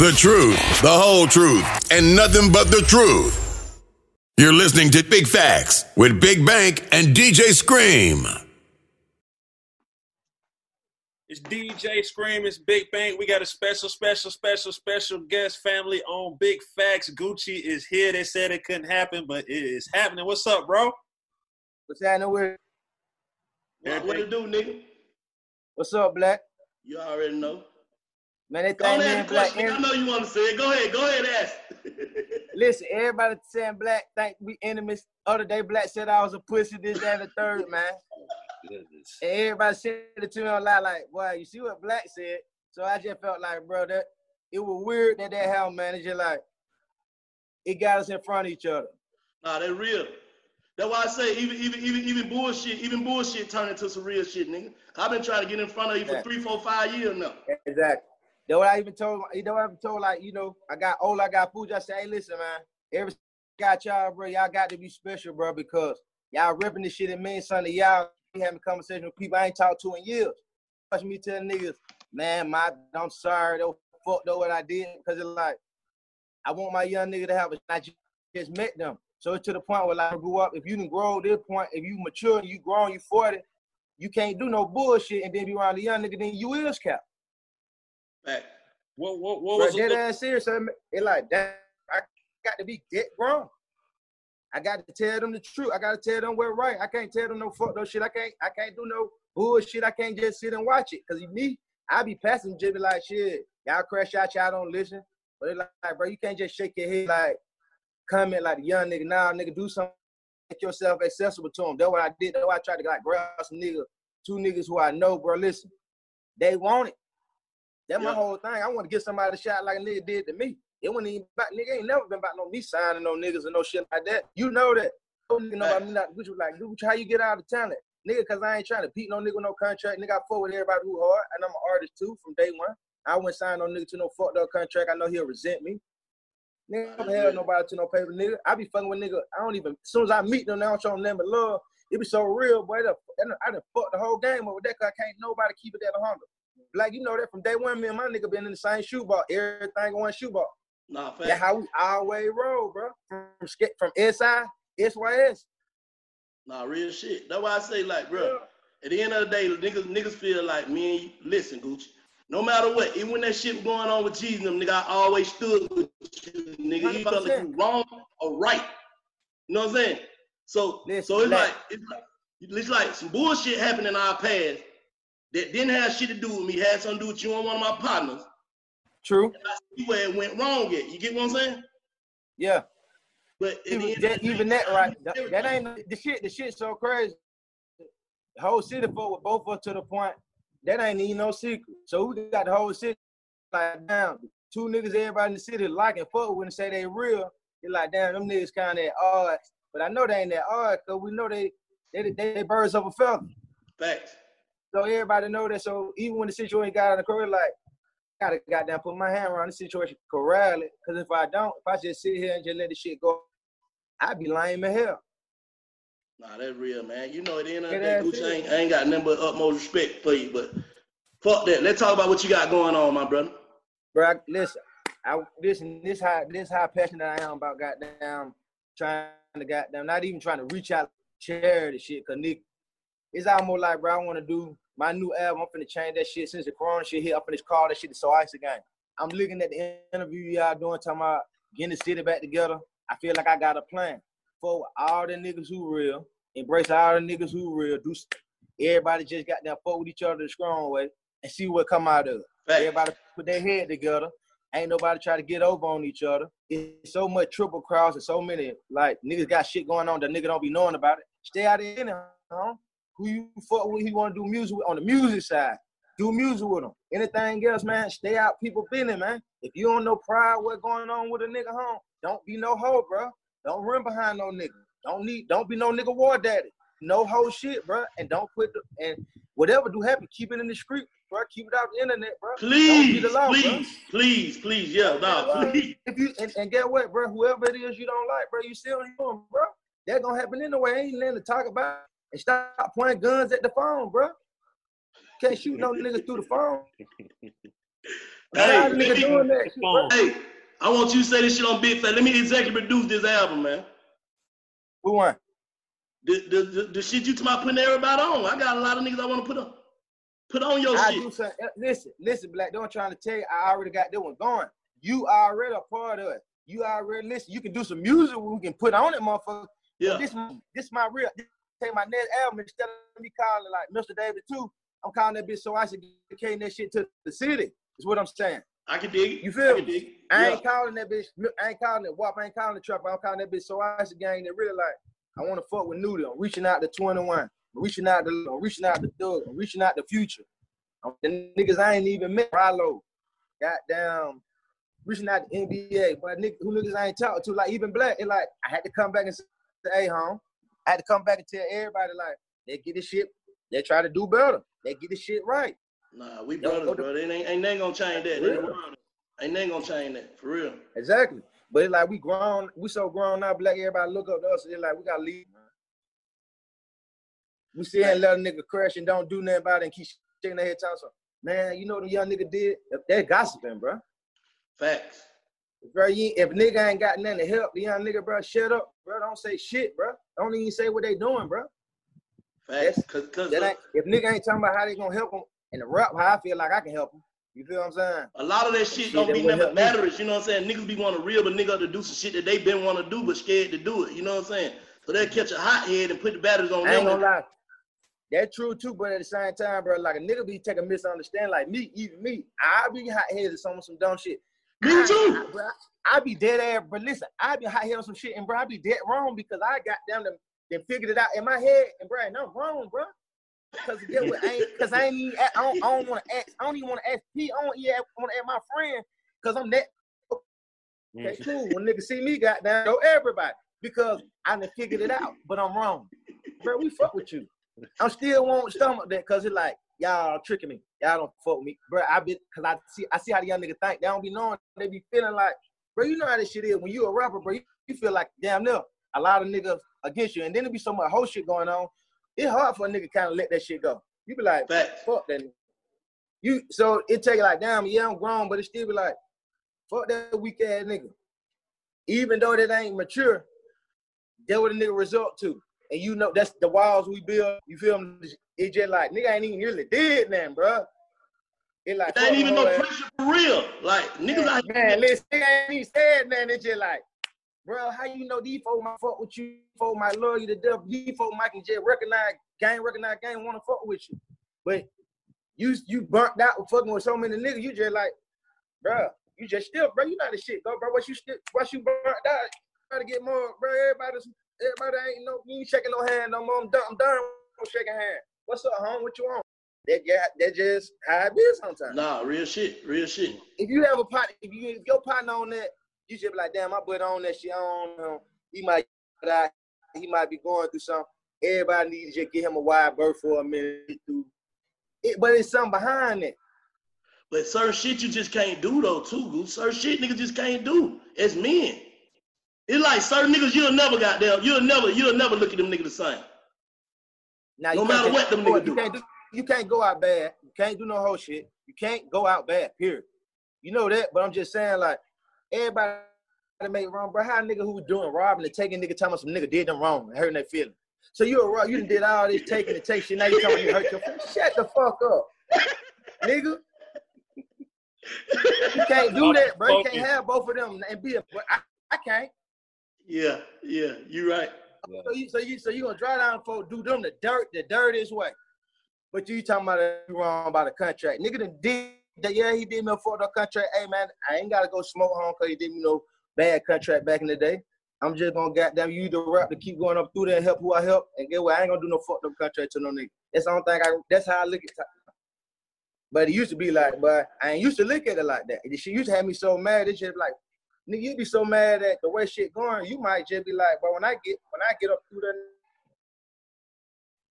The truth, the whole truth, and nothing but the truth. You're listening to Big Facts with Big Bank and DJ Scream. It's DJ Scream, it's Big Bank. We got a special, special, special, special guest family on Big Facts. Gucci is here. They said it couldn't happen, but it is happening. What's up, bro? What's happening with? What, what it do, nigga? What's up, Black? You already know. Man, they Go think ahead, me and Black. question. I know you want to say it. Go ahead, go ahead, ask. Listen, everybody saying Black think we enemies. Other day, Black said I was a pussy. This, that, and the third, man. And everybody said it to me online, like, "Wow, you see what Black said?" So I just felt like, bro, that it was weird that that happened, man. It's like it got us in front of each other. Nah, they real. That's why I say even even even even bullshit, even bullshit turn into some real shit, nigga. I've been trying to get in front of you for Yeah. three, four, five years now. Exactly. That's what I even told. You know what I even told? Like, you know, I got old, I got food. I said, hey, listen, man. Every got y'all, bro. Y'all got to be special, bro, because y'all ripping this shit. It means something to y'all. be having conversation with people I ain't talked to in years. Watch me tell niggas, man, my, I'm sorry, though, fuck though what I did, because it's like, I want my young nigga to have a. I just, met them, so it's to the point where like I grew up. If you didn't grow this point, if you mature, and you grown, you 40, you can't do no bullshit, and then be around the young nigga, then you is cap. Fact. What what what Bro, was dead ass serious. It like that. I got to be get grown. I got to tell them the truth. I got to tell them what's right. I can't tell them no fuck no shit. I can't. I can't do no bullshit. I can't just sit and watch it. Cause me, I be passing Jimmy like shit. Y'all crash out. Y'all don't listen. But it's like, like, bro, you can't just shake your head like comment like the young nigga. Now, nigga, do something. Make yourself accessible to them. That's what I did. That's why I tried to like grab some nigga, two niggas who I know, bro. Listen, they want it. That's my whole thing. I want to get somebody a shot like a nigga did to me. It wasn't even about nigga ain't never been about no me signing no niggas and no shit like that. You know that. Nigga know me not which was like, dude, how you get out of talent? Nigga, cause I ain't trying to beat no nigga with no contract. Nigga, I fuck with everybody who hard, and I'm an artist too from day one. I wouldn't sign no nigga to no fucked up contract. I know he'll resent me. Nigga, I never held nobody to no paper, nigga. I be fucking with nigga. I don't even. As soon as I meet them, they don't show them nothing but love. It be so real, boy. That- I done fucked the whole game over that. Cause I can't nobody keep it at a hundred. Like you know that from day one, me and my nigga been in the same shoe ball. Everything going shoe ball. Nah, fact. That's how we always roll, bro. From from SI, SYS. Nah, real shit. That's why I say, like, bro, at the end of the day, niggas, niggas feel like me and you. Listen, Gucci. No matter what, even when that shit was going on with Jeezy, them nigga, I always stood with you, nigga. You felt like you wrong or right. You know what I'm saying? So, Listen, so it's like, it's like, it's like some bullshit happened in our past that didn't have shit to do with me, had something to do with you and one of my partners. True. And I see where it went wrong at. You get what I'm saying? Yeah. But at Even that, even that right. That, that ain't the shit. The shit so crazy. The whole city fuck with both of us to the point that ain't even no secret. So we got the whole city like down. Two niggas everybody in the city like and fuck with and say they real. It's like damn, them niggas kind of at odds. But I know they ain't that odds because we know they they, they they birds of a feather. Facts. So everybody know that. So even when the situation got on the court, like gotta goddamn put my hand around the situation, corral it. Cause if I don't, if I just sit here and just let the shit go, I'd be lame as hell. Nah, that's real, man. You know, at the end of the day, Gucci it. ain't, I ain't got nothing but utmost respect for you. But fuck that. Let's talk about what you got going on, my brother. Bro, listen, I listen, this how this how passionate I am about goddamn trying to goddamn not even trying to reach out to charity shit, cause Nick, it's almost like bro, I want to do my new album. I'm finna change that shit since the corona shit hit. I'm finna call that shit the So Icy Gang. I'm looking at the interview y'all doing, talking about getting the city back together. I feel like I got a plan for all the niggas who real, embrace all the niggas who real. Do everybody just got that fuck with each other the strong way and see what come out of it. Facts. Everybody put their head together. Ain't nobody try to get over on each other. It's so much triple cross and so many like niggas got shit going on that nigga don't be knowing about it. Stay out of it, huh? Who you fuck with? He want to do music with on the music side. Do music with them. Anything else, man? Stay out people business, man. If you don't know pride, what going on with a nigga home, don't be no hoe, bro. Don't run behind no nigga. Don't need. Don't be no nigga war daddy. No hoe shit, bro. And don't put the and whatever do happen, keep it in the street, bro. Keep it out the internet, bro. Please, law, bro. please, please, please, yeah, nah, uh, please. If you and, and get what, bro? Whoever it is you don't like, bro, you still human, bro. That gonna happen anyway. Ain't nothing to talk about. And stop pointing guns at the phone, bro. Can't shoot no niggas through the phone. Hey, Y'all let niggas me- doing that bro. Hey, I want you to say this shit on Big Fat. Let me executive produce this album, man. Who won? The, the, the, the shit you talking about putting everybody on. I got a lot of niggas I want to put on. Put on your I shit. do something. Eh, listen, listen, Black. Don't trying to tell you. I already got that one going. You already a part of it. You already listen. You can do some music we can put on it, motherfucker. Yeah. This this my real. Take my next album instead of me calling like Mr. David too. I'm calling that bitch so I should get that shit to the city. Is what I'm saying. I can dig it. You feel I me? I Yeah. ain't calling that bitch. I ain't calling it WAP. I ain't calling it trap. I'm calling that bitch So Icy Gang that really like. I want to fuck with Nudy. I'm reaching out to 21. I'm reaching out to I'm reaching out to Thug. I'm reaching out to Future. I'm, the niggas I ain't even met. Rallo. Goddamn. Reaching out to NBA. But niggas, who niggas I ain't talking to, like even Black, it like I had to come back and say, hey, home. I had to come back and tell everybody like they get this shit. They try to do better. They get this shit right. Nah, we brothers, bro. Ain't, ain't nothing gonna change that. Real. Ain't, nothing gonna change that. For real. Exactly. But it's like we grown, we so grown now, black everybody look up to us. They're like we gotta leave. We see and let a nigga crash and don't do nothing about it and keep shaking their head talking. So, man, you know what the young nigga did? They're gossiping, bro. Facts. Bro, you, if nigga ain't got nothing to help the young nigga, bro, shut up, bro. Don't say shit, bro. Don't even say what they doing, bro. Facts. Cause, cause That ain't, if nigga ain't talking about how they gonna help them and the rap, how I feel like I can help them. You feel what I'm saying? a lot of that shit Shit, don't be nothing batteries. You know what I'm saying? Niggas be wanting real, but nigga to do some shit that they been want to do, but scared to do it. You know what I'm saying? So they'll catch a hot head and put the batteries on I ain't them. gonna lie. That's true too, but at the same time, bro, like a nigga be taking misunderstanding, like me, even me, I be hot headed on some dumb shit. Me I- too. I, bro, I be dead ass, but listen, I be hot headed on some shit, and bro, I be dead wrong because I got down them, then figured it out in my head, and bro, and I'm wrong, bro. Cause get what, I ain't, cause I ain't even, I don't, I don't want to ask, I don't even want to ask P, I don't even want to ask my friend, cause I'm that. Okay, cool. When niggas see me, goddamn, go everybody, because I done figured it out, but I'm wrong, bro. We fuck with you. I'm still won't stomach that because it's like y'all tricking me. Y'all don't fuck with me, bro. I be because I see I see how the young niggas think. They don't be knowing. They be feeling like, bro. You know how this shit is. When you a rapper, bro, you, you feel like damn near a lot of niggas against you, and then there be so much whole shit going on. It's hard for a nigga kind of let that shit go. You be like, Facts. fuck that. nigga. You so it take it like damn, yeah, I'm grown, but it still be like, fuck that weak ass nigga. Even though that ain't mature, that what a nigga result to. And you know that's the walls we build. You feel me? It just like nigga ain't even really did nothing, bro. It like There ain't even no ass. pressure for real. Like niggas out here. Man, listen, nigga ain't even said nothing. It's just like, bro, how you know these folks might fuck with you? Folks might love you to death. These folks might can just recognize gang, recognize gang, want to fuck with you. But you you burnt out with fucking with so many niggas. You just like, bro. You just still, bro. You not the shit, go, bro. What you still, what you burnt out? Try to get more, bro. Everybody's, everybody ain't no, you ain't shaking no hand no more. I'm done. I'm done with shaking hand. What's up, home? What you want? That that just how it is sometimes. Nah, real shit, real shit. If you have a partner, if you if your partner on that, you should be like, damn, my buddy on that shit. I don't know. He might die. He might be going through something. Everybody needs to just give him a wide berth for a minute through. It, but it's something behind it. But certain shit you just can't do though, too, Goose. Certain shit niggas just can't do It's men. It's like certain niggas you'll never got there. You'll never, you'll never look at them niggas the same. Now, No you matter can't what them just- niggas you do. Can't do. You can't go out bad. You can't do no whole shit. You can't go out bad. Period. You know that, but I'm just saying, like everybody make wrong, bro. How a nigga who was doing robbing and taking nigga telling some nigga did them wrong and hurting their feelings. So you a rob, you done did all this taking and taking shit. Now you telling me you hurt your feelings. Shut the fuck up, nigga. You can't do that, bro. You can't have both of them and be a. But I, I can't. Yeah, yeah, you right. So you, so you, so you gonna drive down for do them the dirt, the dirtiest way. But you talking about it wrong about a contract, nigga? Done did that? Yeah, he did me for the contract. Hey man, I ain't gotta go smoke home because he did me know bad contract back in the day. I'm just gonna goddamn you the rap to keep going up through there and help who I help. And get what? I ain't gonna do no fucked up contract to no nigga. That's the only thing I. That's how I look at. it. But it used to be like, but I ain't used to look at it like that. She used to have me so mad. It's just like, nigga, you be so mad at the way shit going. You might just be like, but when I get when I get up through there,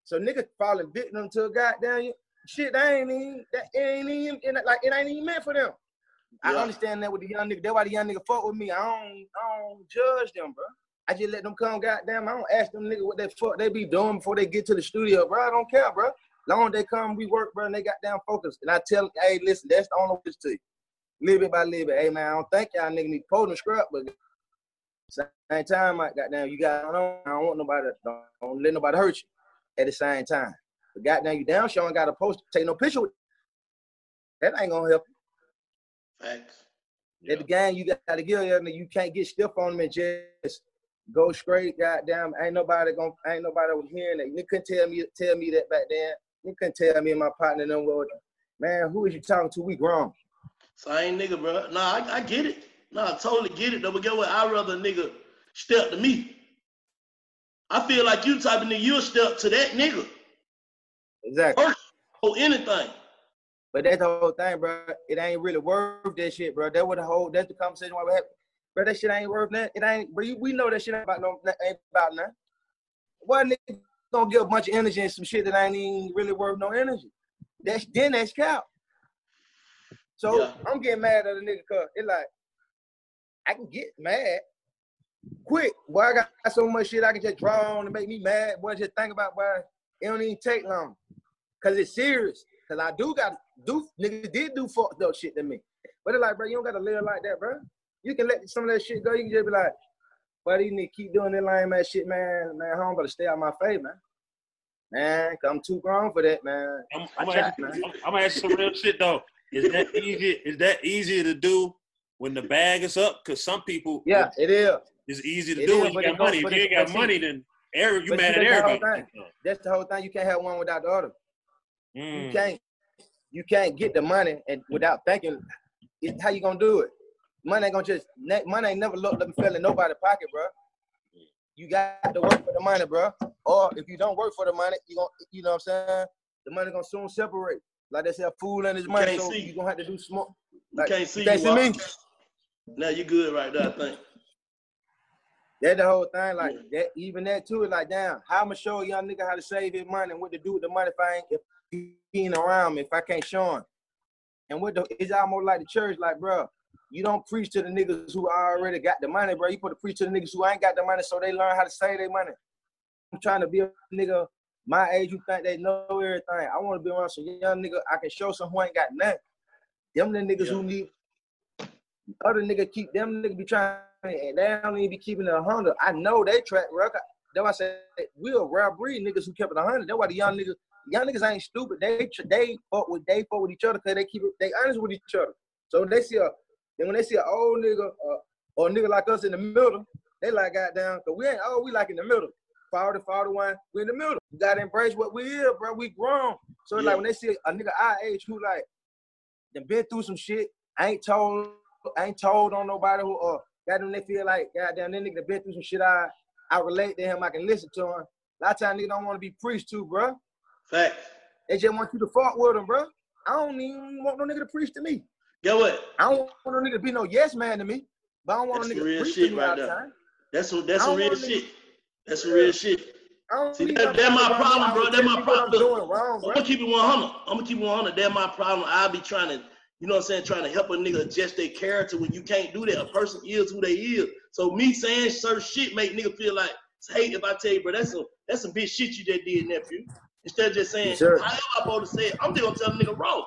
so nigga falling victim to a goddamn shit. That ain't even that ain't even like it ain't even meant for them. I understand that with the young nigga. That's why the young nigga fuck with me. I don't I don't judge them, bro. I just let them come, goddamn. I don't ask them nigga what they fuck they be doing before they get to the studio, bro. I don't care, bro. Long they come, we work, bro, and they got down focused. And I tell hey, listen, that's the only way to you. Little bit by little bit. Hey man, I don't think y'all nigga need pull and scrap, but same time, I goddamn, you got on. I don't want nobody, don't, don't let nobody hurt you at the same time. But goddamn, you down showing got a post, take no picture with that ain't gonna help. Facts. At the game, you got to give you, you can't get stiff on them and just go straight. Goddamn, ain't nobody gonna, ain't nobody was hearing that. You couldn't tell me, tell me that back then. You couldn't tell me and my partner them well, man, who is you talking to? We grown. Same nigga, bro. Nah, I, I get it. Nah, I totally get it. Though, but get what? I'd rather a nigga step to me. I feel like you type of nigga, you'll step to that nigga. Exactly. First, or anything. But that's the whole thing, bro. It ain't really worth that shit, bro. That what the whole that's the conversation why we have. Bro, that shit ain't worth that. It ain't. But we know that shit ain't about no ain't about nothing. What nigga gonna give a bunch of energy and some shit that ain't even really worth no energy? That's then that's cap. So Yeah. I'm getting mad at a nigga cause it like I can get mad quick. Boy, I got so much shit I can just draw on to make me mad. Boy, just think about boy, it don't even take long. Cause it's serious. Cause I do got do niggas did do fucked up shit to me. But it's like, bro, you don't gotta live like that, bro. You can let some of that shit go. You can just be like, buddy, you need to keep doing that lame ass shit, man. Man, home better stay out my face, man. Man, 'cause I'm too grown for that, man. I'm, I I'm, gonna tried, ask, man. I'm, I'm gonna ask you some real shit though. Is that easy? Is that easier to do when the bag is up? Cause some people, Yeah, it is. it's easy to It do is, when you got money. If you ain't got money, then every, you mad at that's the whole everybody. That's the whole thing. You can't have one without the other. You Mm. can't you can't get the money and without thinking it, how you gonna do it. Money ain't gonna just money ain't never looked up and fell in nobody's pocket, bro. You got to work for the money, bro. Or if you don't work for the money, you gonna you know what I'm saying? The money gonna soon separate. Like they said, fool and his money, can't so see. you gonna have to do smoke. You can't see you can't you, see me. Now you good right there, I think. That's the whole thing. Like that, even that too is like, damn, how I'ma show a young nigga how to save his money and what to do with the money if I ain't if he ain't around me, if I can't show him. And what the it's almost like the church, like, bro, you don't preach to the niggas who already got the money, bro. You put to preach to the niggas who ain't got the money so they learn how to save their money. I'm trying to be a nigga my age who think they know everything. I want to be around some young nigga I can show some who ain't got nothing. Them the niggas who need other nigga keep them nigga be trying and they don't even be keeping it a hundred. I know they track record. That's why I said we a rare breed niggas who kept it a hundred. That's why the young niggas, young niggas ain't stupid. They they fuck with they fuck with each other because they keep it they honest with each other. So when they see a then when they see an old nigga uh, or a nigga like us in the middle, they like goddamn, cause we ain't oh we like in the middle. 40, 41, we in the middle. You gotta embrace what we is, bro. We grown. So Yeah. like when they see a nigga our age who like done been through some shit, I ain't told, I ain't told on nobody who uh got them. They feel like goddamn, that nigga been through some shit. I I relate to him. I can listen to him. A lot of times niggas don't want to be preached to, bro. Fact. They just want you to fuck with them, bro. I don't even want no nigga to preach to me. Get what? I don't want no nigga to be no yes man to me. But I don't want That's no nigga to preach shit to me right all the time. That's some that's some real shit. That's some real shit. I don't See, that, that's my problem, bro. That's my problem. wrong, I'm gonna keep it 100. I'm gonna keep it 100. That's my problem. I'll be trying to, you know what I'm saying, trying to help a nigga adjust their character when you can't do that. A person is who they is. So me saying certain shit make nigga feel like, hey, if I tell you, bro, that's some that's some bitch shit you just did, nephew. Instead of just saying, sir. how am I supposed to say it? I'm just gonna tell the nigga wrong.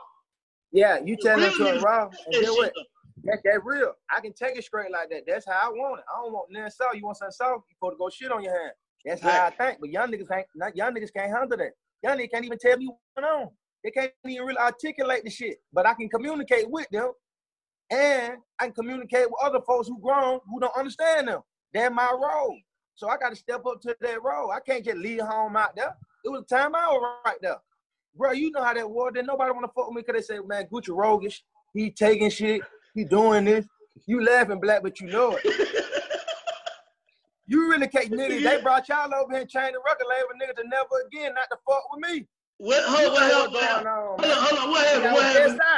Yeah, you tell them to it niggas raw. do And shit, what? That, that real. I can take it straight like that. That's how I want it. I don't want nothing soft. You want something soft, you supposed to go shit on your hand. That's how I think. But young niggas ain't not young niggas can't handle that. Young niggas can't even tell me what's going on. They can't even really articulate the shit. But I can communicate with them. And I can communicate with other folks who grown who don't understand them. That's my role. So I gotta step up to that role. I can't just leave home out there. It was a time out right there. Bro, you know how that was. Then nobody wanna fuck with me because they say, man, Gucci roguish. He taking shit. He doing this. You laughing black, but you know it. you really can't niggas. They brought y'all over here and changed the record label, niggas to never again not to fuck with me. What, hold, what happened? What happened? on, Hold on, hold on. What happened? What happened?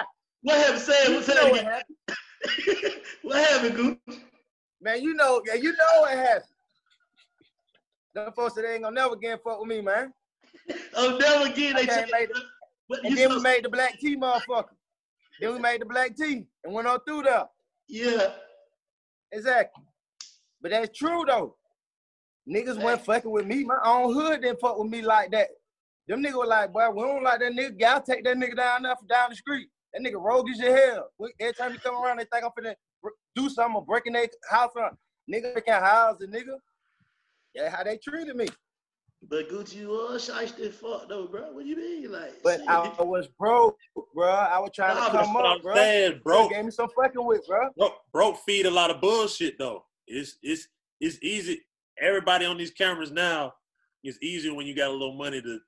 What happened? Say it. Say it what again. happened. what happened, Goose? Man, you know, yeah, you know what happened. Them folks they ain't gonna never again fuck with me, man. Oh, never again. They changed. made. But And then we made the black tea, motherfucker. Then we made the black tea and went on through there. Yeah. Exactly. But that's true though. Niggas wasn't fucking with me. My own hood didn't fuck with me like that. Them niggas were like, boy, we don't like that nigga. Y'all take that nigga down there from down the street. That nigga roguish as hell. Every time he come around, they think I'm finna do something or breaking their house up. Nigga breaking houses, nigga. Yeah, how they treated me. But Gucci was shiesty fuck though, bro. What do you mean? Like, But shit. I was broke, bro. I was trying Nah, to come up, bro. saying, Gave me some fucking with, bro. Broke, broke feed a lot of bullshit though. It's it's it's easy. Everybody on these cameras now, it's easier when you got a little money to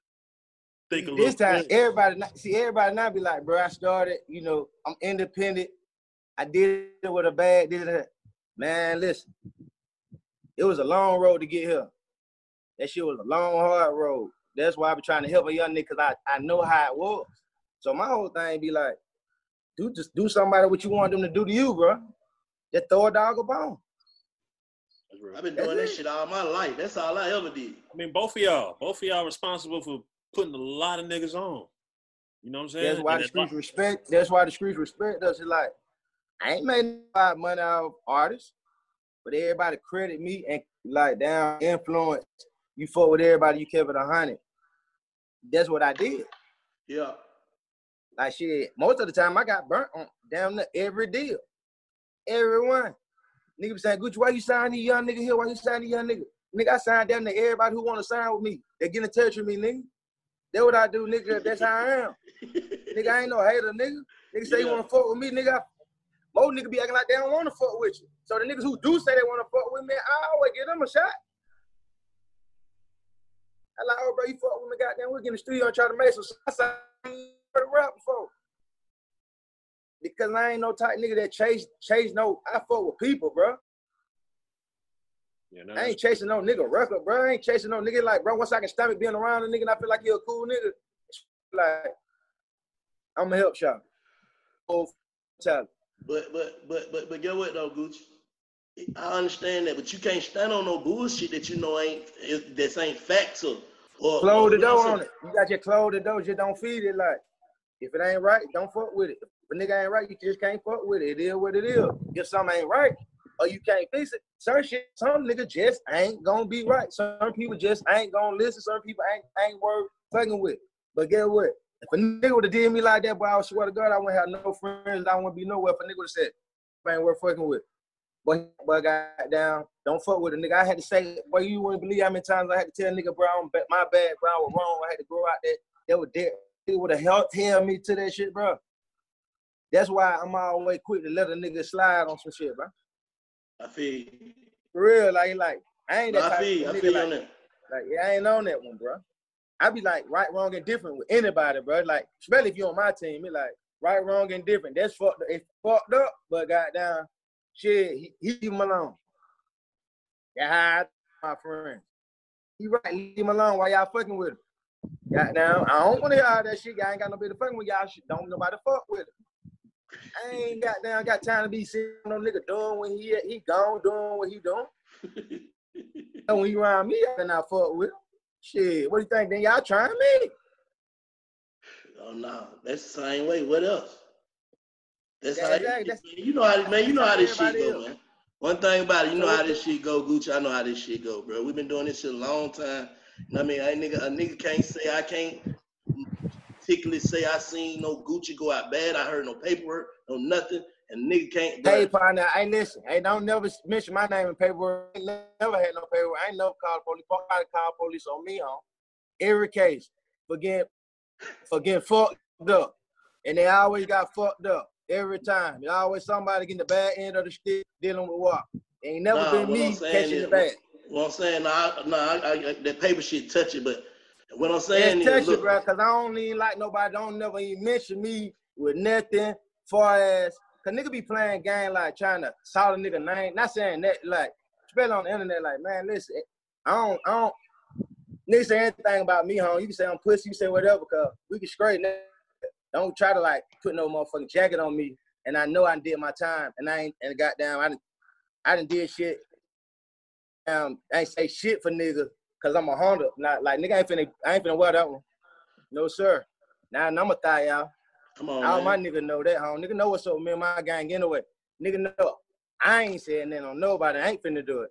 think a little. This time, quick. everybody see everybody now be like, bro, I started, you know, I'm independent. I did it with a bag, did it. Man, listen, it was a long road to get here. That shit was a long, hard road. That's why I be trying to help a young nigga, cause I, I know how it was. So my whole thing be like, do just do somebody what you want them to do to you, bro. Just throw a dog a bone. I've been doing that shit all my life. That's all I ever did. I mean, both of y'all, both of y'all responsible for putting a lot of niggas on. You know what I'm saying? That's why And the that's streets respect. That's why the streets respect us. It's like I ain't made a lot of money out of artists, but everybody credit me and like down influence. You fuck with everybody. You kept it a hundred. That's what I did. Yeah. Like shit. Most of the time I got burnt on damn near every deal. Everyone. Nigga be saying, Gucci, why you sign these young nigga here? Why you sign these young nigga? Nigga, I signed down to everybody who want to sign with me. They get in touch with me, nigga. That's what I do, nigga. That's how I am. nigga, I ain't no hater, nigga. Nigga say you want to fuck with me, nigga. Most nigga be acting like they don't want to fuck with you. So the niggas who do say they want to fuck with me, I always give them a shot. I like, oh, bro, you fuck with me, goddamn, we get in the studio and try to make some shots out for the rap before. Because I ain't no type nigga that chase, chase no, I fuck with people, bro. Yeah, no, I ain't chasing no nigga record, bro. I ain't chasing no nigga like, bro, once I can stomach being around a nigga and I feel like he a cool nigga, like, I'm gonna help shop. Full talent. But but but but but get what though, Gucci? I understand that, but you can't stand on no bullshit that you know ain't is- that ain't facts or or Close the door on it. You got your close the door, just don't feed it like. If it ain't right, don't fuck with it. If a nigga ain't right, you just can't fuck with it. It is what it is. If something ain't right, or you can't fix it, certain shit, some nigga just ain't gonna be right. Some people just ain't gonna listen. Some people ain't ain't worth fucking with. But get what? If a nigga would have did me like that, boy, I swear to God, I wouldn't have no friends. I wouldn't be nowhere. If a nigga would have said, "I ain't worth fucking with," boy, boy, got down. Don't fuck with a nigga. I had to say, boy, you wouldn't believe how many times I had to tell nigga, bro, I'm my bad, bro, I was wrong. I had to grow out that. That was dead. It would have helped held me to that shit, bro. That's why I'm always quick to let a nigga slide on some shit, bro. I feel you. For real, like, like I ain't that I type feel of I nigga. feel you on like, that. like, yeah, I ain't on that one, bro. I be like right, wrong, and different with anybody, bro. Like, especially if you on my team, it like right, wrong, and different. That's fucked. It's fucked up, but goddamn, shit, he, he leave him alone. Yeah, my friend. He right, leave him alone while y'all fucking with him. Goddamn, I don't want to hear all that shit. I ain't got nobody to fucking with y'all. Shit, don't nobody fuck with him. I ain't got down, got time to be seeing no nigga doing when he he gone doing what he doing. and when he around me, I fuck with him. Shit, what do you think? Then y'all trying me? Oh no, that's the same way. What else? That's Yeah, how exactly. you, That's- you know how man. You know how this shit go, man. One thing about it, you know how this shit go, Gucci. I know how this shit go, bro. We've been doing this shit a long time. What I mean, I nigga, a nigga can't say I can't particularly say I seen no Gucci go out bad. I heard no paperwork, no nothing, and nigga can't. Hey, partner, hey, listen, hey, don't never mention my name in paperwork. I never had no paperwork. I ain't never called police. Somebody call police on me on every case for getting for getting fucked up, and they always got fucked up every time. There's always somebody getting the bad end of the stick dealing with what. Ain't never Nah, been me catching is- the bad. What I'm saying, no, I, no, I, I, that paper shit touch it, but what I'm saying It's is, touchy, look, bro, because I don't even like nobody. Don't never even mention me with nothing far as cause nigga be playing game like trying to solve a nigga name. Not saying that like especially on the internet, like man, listen, I don't I don't nigga say anything about me, home. You can say I'm pussy, you say whatever, cause we can straighten it. Don't try to like put no motherfucking jacket on me. And I know I did my time and I ain't and goddamn I done I didn't did shit. Um, I ain't say shit for nigga cause I'm a Honda. Not like nigga I ain't finna I ain't finna wear that one. No sir. Now I'm a thigh y'all. come on, All my nigga know that, home. Nigga know what's up with me and my gang anyway. Nigga know. I ain't saying that on nobody. I ain't finna do it.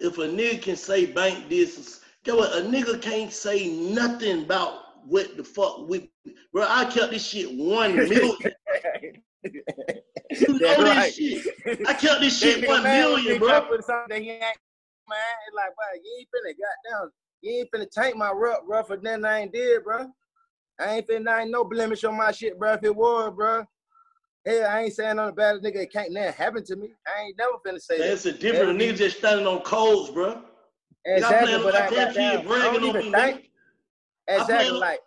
if a nigga can say bank this, get what? A nigga can't say nothing about what the fuck we, bro. I kept this shit one million. You know That's this shit. I kept this shit one million, bro. to something he ain't, man. It's like, bro, you ain't finna goddamn, you ain't finna take my rough, rough for nothing I ain't did, bro. I ain't finna, I ain't no blemish on my shit, bro. If it was, bro. Hell, I ain't saying on the bad nigga, it can't nothing happen to me. I ain't never finna say Man, that. it's a different Never nigga just standing on codes, bro. I Exactly, plan on but my I got grandkid. I bragging on me, man. I Exactly, on- like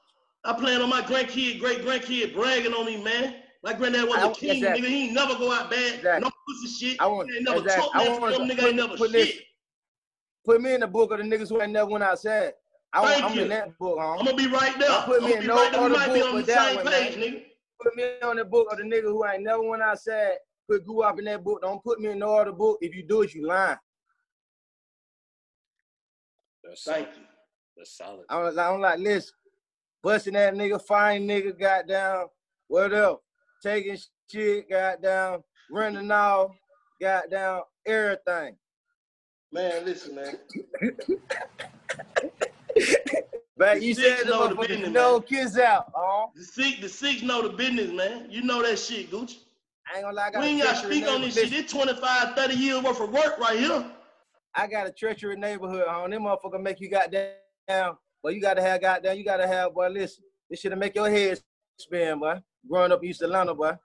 I plan on my grandkid, great grandkid bragging on me, man. My granddad was I- a king, exactly. nigga. He ain't never go out bad. Exactly. No pussy shit. I want- he ain't never exactly. talk I want them. Nigga ain't never put shit. this- put me in the book of the niggas who ain't never went outside. I, Thank I'm you. in that book, huh? I'm gonna be right there. Put me I'm in no right there. We might be on the same page, nigga. Put me on the book of the nigga who ain't never went outside. Put grew up in that book. Don't put me in no other book. If you do it, you lying. That's Thank solid. you. That's solid. I was, I'm like, listen, busting that nigga, fine nigga, goddamn, what else? Taking shit, goddamn, running off, goddamn, everything. Man, listen, man. But The you said know the business, no kids out, huh? The six, the six know the business, man. You know that shit, Gucci. I ain't gonna lie, I got we ain't gotta speak on this shit. It's 25, 30 years worth of work right here. I got a treacherous neighborhood, huh? Them motherfucker make you goddamn, Well, you gotta have goddamn, you gotta have, boy, listen, this shit'll make your head spin, boy. Growing up in East Atlanta, boy.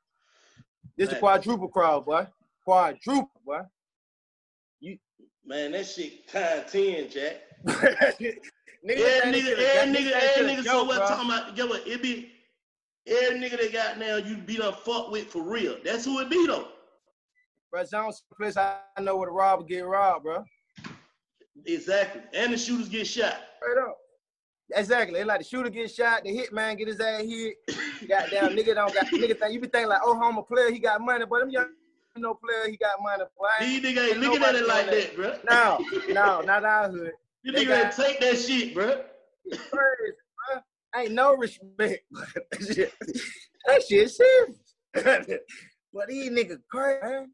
This is Man. quadruple crowd, boy. Quadruple, boy. You man, that shit time 10, Jack. Nigga, Every nigga, this shit a- every nigga, every nigga, so what bro. talking about, get what, it be, every nigga that got now, you be done fuck with for real. That's who it be though. Bro, zone place I know where the robber get robbed, bro. Exactly. And the shooters get shot. Straight up. Exactly. It's like the shooter get shot, the hitman get his ass hit. Goddamn nigga don't got nigga think you be thinking like, oh homo player, he got money, but them young no player, he got money. Boy. These niggas ain't looking at it like that, bro. No, no, not our hood. You They nigga got- take that shit, bro. Crazy, bro. Ain't no respect. that shit, that shit serious. but these niggas crazy, man.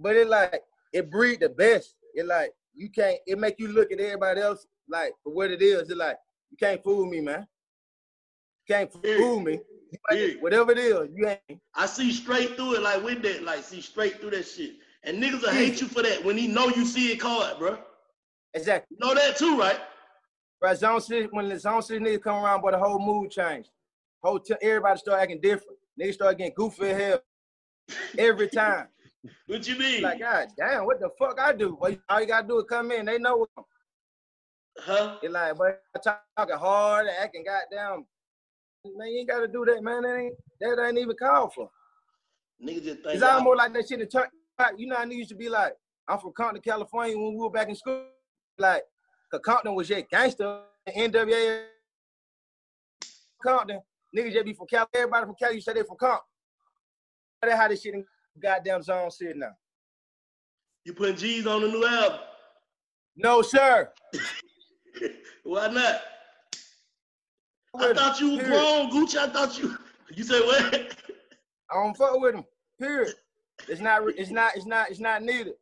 But it like it breed the best. It like you can't. It make you look at everybody else like for what it is. It like you can't fool me, man. You can't fool me. Period. Whatever it is, you ain't. I see straight through it, like with that, like see straight through that shit. And niggas will hate you for that when he know you see it card, bro. Exactly. You Know that too, right? Right, zone six, when the zone City niggas come around, but the whole mood changed. Whole t- everybody start acting different. Niggas start getting goofy as hell every time. What you mean? Like, God damn, what the fuck I do? Well, all you gotta do is come in. They know what. Huh? They like, but talking hard, acting goddamn. Man, you ain't gotta do that, man. That ain't that ain't even called for. Niggas just think It's almost like that shit in turn. You know, I used to be like, I'm from Compton, California when we were back in school. Like, cause Compton was just gangster. NWA Compton, niggas just be from Cali. Everybody from Cali, you say they from Compton. That's how this shit in goddamn zone sitting now. You putting Jeezy on the new album. No, sir. Why not? I thought you were grown, Gucci. I thought you. You said what? I don't fuck with him. Period. It's not. It's not. It's not. It's not needed.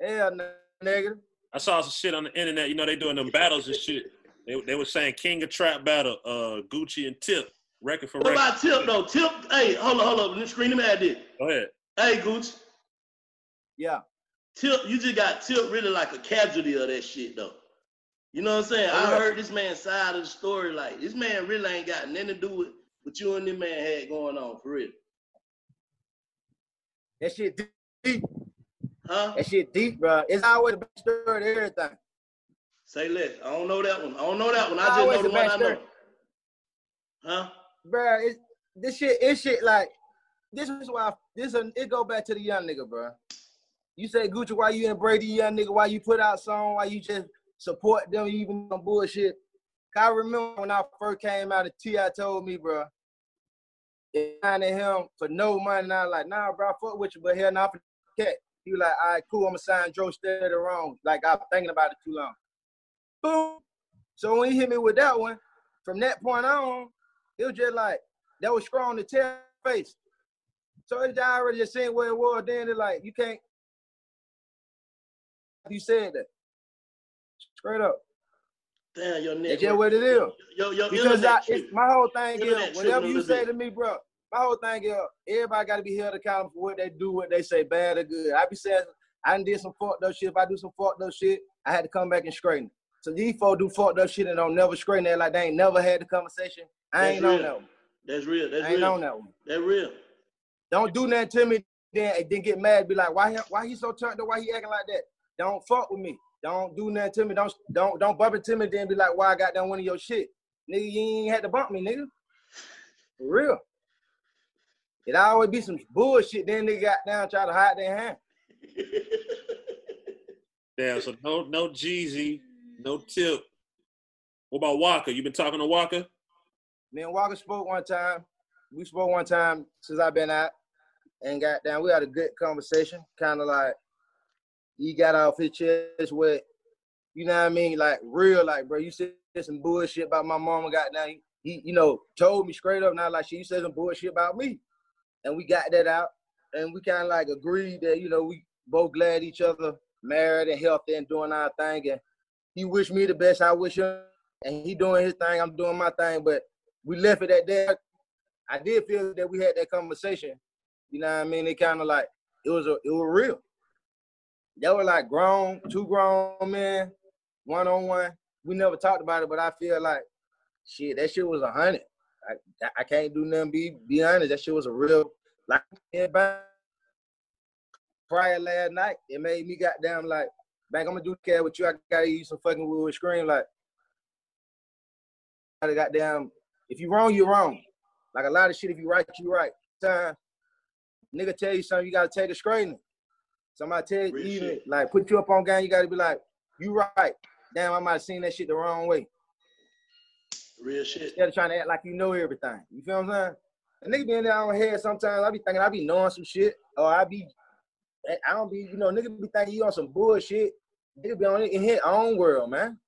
Hell, no, negative. I saw some shit on the internet. You know they doing them battles and shit. They, they were saying King of Trap battle, uh, Gucci and Tip, record for What record. about Tip though? Tip, hey, hold on, hold on. Let me screen him at this. Go ahead. Hey, Gucci. Yeah. Tip, you just got Tip really like a casualty of that shit though. You know what I'm saying? I heard this man's side of the story. Like this man really ain't got nothing to do with what you and this man had going on for real. That shit deep. Huh? That shit deep, bro. It's always the best story to everything. Say less. I don't know that one. I don't know that one. I just always know the one I know. story. Huh? Bro, it, this shit, it shit like this is why this a, it go back to the young nigga, bro. You say Gucci, why you embrace Brady, young nigga? Why you put out song? Why you just support them even on bullshit? I remember when I first came out, of T.I. told me, bro, signed him for no money. And I was like, nah, bro, I fuck with you, but hell, not for the cat. He was like, all right, cool, I'm gonna sign Joe Steady wrong. Like I was thinking about it too long. Boom. So when he hit me with that one, from that point on, it was just like that was strong to tell face. So it's just already just saying where it was. Then it's like you can't. You said that straight up. Damn, your neck. It's just what it is. Yo, yo, Because I, my whole thing is whatever you say to me, bro. My whole thing is everybody got to be held accountable for what they do, what they say, bad or good. I be saying I did some fucked up shit. If I do some fucked up shit, I had to come back and straighten. it. So these folks do fucked up shit and don't never straighten it like they ain't never had the conversation. I That's ain't on real. that one. That's real. That's I ain't real. on that one. That's real. Don't do nothing to me, then then get mad. Be like, why he, why he so turned up? Why he acting like that? don't fuck with me. Don't do nothing to me. Don't don't don't bump into me. Then be like, why I got down one of your shit, nigga. You ain't had to bump me, nigga. For real. It always be some bullshit. Then they got down try to hide their hand. Damn, so no no Jeezy, no tip. What about Walker? You been talking to Walker? Me and Walker spoke one time. We spoke one time since I've been out and got down. We had a good conversation. Kind of like he got off his chest with, you know what I mean? Like real, like bro, you said some bullshit about my mama. Got down. He, you know, told me straight up. Now like, she, you said some bullshit about me, and we got that out, and we kind of like agreed that you know we both glad each other married and healthy and doing our thing. And he wished me the best. I wish him, and he doing his thing. I'm doing my thing. But we left it at that. I did feel that we had that conversation. You know what I mean? It kind of like it was a it was real. They were like grown, two grown men, one on one. We never talked about it, but I feel like shit, that shit was a hundred. I I can't do nothing. Be be honest, that shit was a real like prior last night. It made me goddamn like, bank. I'm gonna do care with you. I gotta use some fucking wood scream like. I goddamn, if you wrong, you're wrong. Like a lot of shit, if you right, you right. Time, nigga tell you something, you gotta take the straightening. Somebody tell you, even like put you up on game, you gotta be like, you right. Damn, I might have seen that shit the wrong way. Real shit. Instead of trying to act like you know everything. You feel what I'm saying? A nigga be in there on head sometimes. I be thinking I be knowing some shit, or I be, I don't be, you know, nigga be thinking you on some bullshit. Nigga be on it in his own world, man.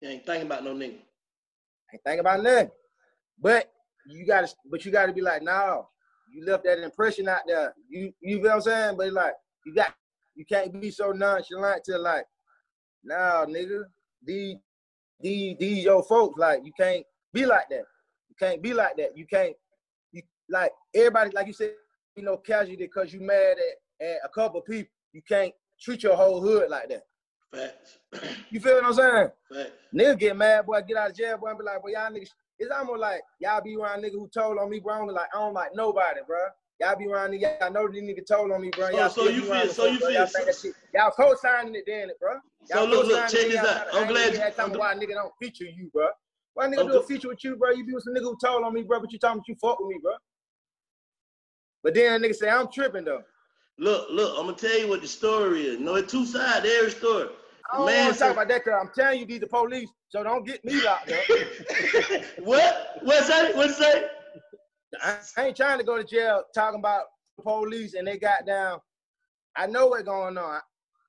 You ain't thinking about no nigga. Ain't thinking about nothing. But you gotta, but you gotta be like, no, you left that impression out there. You, you feel what I'm saying? But like, you got, you can't be so nonchalant to like, nah, nigga, these, these, these your folks. Like, you can't be like that. You can't be like that. You can't, you like everybody, like you said, you know, casualty because you mad at, at a couple people. You can't treat your whole hood like that. Facts. You feel what I'm saying? Facts. Nigga get mad, boy, get out of jail, boy, and be like, boy, y'all niggas, it's almost like y'all be around nigga who told on me, bro. I'm like, I don't like nobody, bro. Y'all be around nigga, y'all know these nigga told on me, bro. So- Y'all so still you feel- so you feel- y'all think. Y'all co-signing it, then it, bro. Y'all look, look, co-signing check this out. I'm glad you- had time I'm why nigga don't feature you, bro. Why nigga do a feature with you, bro? You be with some nigga who told on me, bro, but you talking about you fuck with me, bro. But then a nigga say I'm tripping though. Look, look, I'm gonna tell you what the story is. You know, it's two sides to every story. I don't Man want to talk about that because I'm telling you, these the police, so don't get me locked up. what? What's that? What's say? I I ain't trying to go to jail talking about the police and they got down. I know what's going on. I,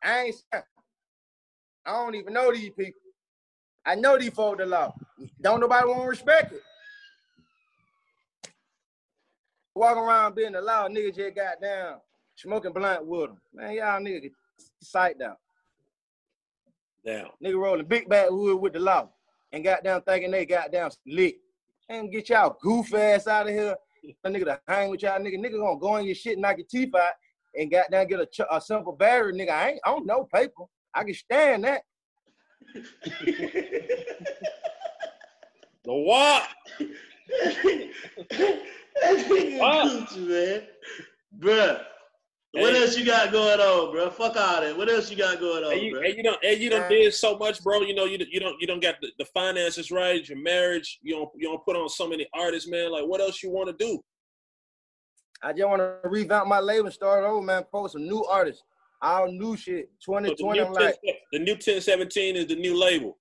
I ain't. I don't even know these people. I know these folk the law. Don't nobody want to respect it. Walking around being the law, nigga just got down smoking blunt with them. Man, y'all niggas get down. Damn. Nigga rolling big backwood with the law and got down thinking they got down lit. And get y'all goof ass out of here. A nigga to hang with y'all nigga. Nigga gonna go in your shit, knock your teeth out, and got down get a, ch- a simple battery, nigga. I ain't I don't know paper. I can stand that. The what? Gucci, man. Bruh. What Hey. else you got going on, bro? Fuck all that. What else you got going on, And you, bro? and you don't, and you don't did so much, bro. You know, you don't- you don't, you don't got the, the finances right. Your marriage, you don't, you don't put on so many artists, man. Like, what else you want to do? I just want to revamp my label and start over, man. Post some new artists, all new shit. So the, 2020, new I'm like, 10, the new 1017 is the new label.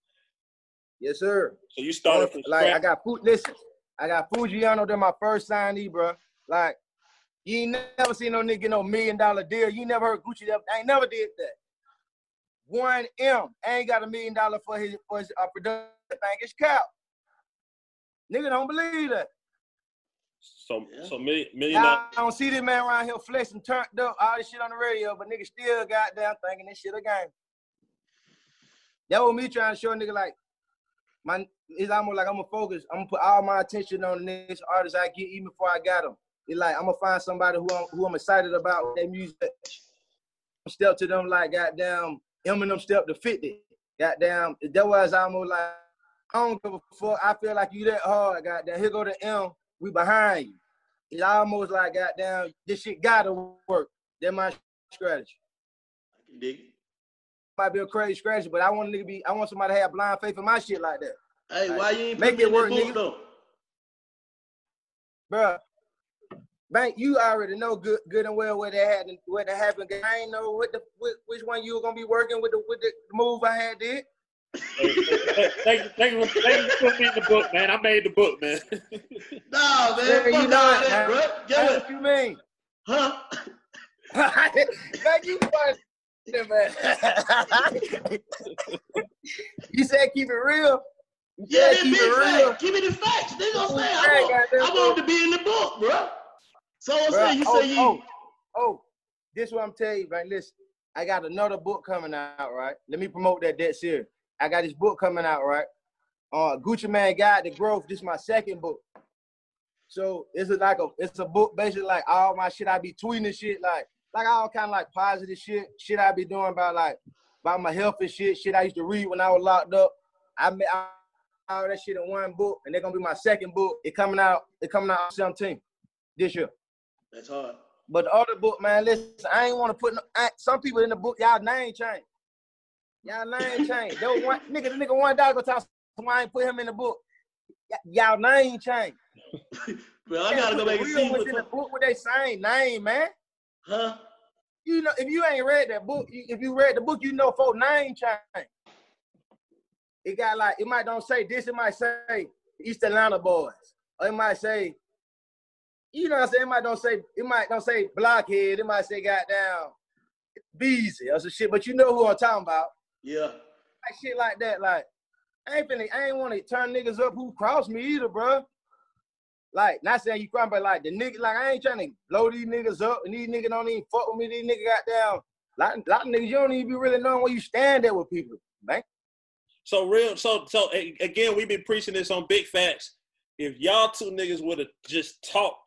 yes, sir. So you started from like I got food. Listen, I got Foogiano. They're my first signee, bro. Like you ain't never seen no nigga get no million dollar deal. You never heard Gucci. That, I ain't never did that. One M ain't got a million dollar for his for his uh, production. Think it's cap. Nigga don't believe that. So, so million, million. Y'all dollars. don't see this man around here flexing, turned up, all this shit on the radio, but nigga still got down thinking this shit a game. That was me trying to show a nigga like, my it's almost like I'm gonna focus. I'm gonna put all my attention on the next artist I get, even before I got them. It's like I'm gonna find somebody who I'm, who I'm excited about with their music. Step to them like goddamn Eminem step to 50. Goddamn, that was almost like I don't give a fuck. I feel like you that hard. Goddamn, here go the M. We behind you. It's almost like goddamn, this shit gotta work. That my strategy. Dig it. might be a crazy scratcher, but I want a nigga be. I want somebody to have blind faith in my shit like that. Hey, why you ain't Make it work, nigga. though? Bruh, Bank, you already know good, good and well what that happened. What that happened. I ain't know what the which, which one you were gonna be working with the with the move I had did. thank you, thank you, thank you for putting me in the book, man. I made the book, man. Nah, man, Yeah, you all know it, that, man. bro. That's Get what you mean. Huh? Thank you for man. you said keep it real. You Yeah, said that keep big it real. fact. Give me the facts. They gonna say Yeah, I want, I want to be in the book, bro. So I'm saying you oh, say you. oh, oh, this what I'm telling you, man. Listen, I got another book coming out, right? Let me promote that dead series. I got this book coming out, right? Uh, Gucci Mane Guide to Growth. This is my second book. So it's like a it's a book basically like all my shit I be tweeting and shit like like all kind of like positive shit shit I be doing about like about my health and shit shit I used to read when I was locked up. I made all that shit in one book and they're gonna be my second book. It coming out it coming out 17 this year. That's hard. But the other book, man, listen, I ain't want to put no, I, some people in the book, y'all name change. Y'all name change. Was one nigga, the nigga one dog go talk why I ain't put him in the book. Y'all name change. Bro, I gotta go back and see ones what in the the book with they same name, man. Huh? You know, if you ain't read that book, if you read the book, you know for name change. It got like it might don't say this, it might say East Atlanta boys, or it might say, you know what I'm saying? It might don't say it might don't say blockhead, it might say goddamn Beezy or some shit, but you know who I'm talking about. Yeah. Like shit like that, like I ain't finna, I ain't want to turn niggas up who cross me either, bro. Like, not saying you crying, but like the nigga, like I ain't trying to blow these niggas up, and these niggas don't even fuck with me. These niggas got down. Lot, lot of niggas, you don't even be really knowing where you stand at with people, man. So real, so so again, we've been preaching this on Big Facts. If y'all two niggas would have just talked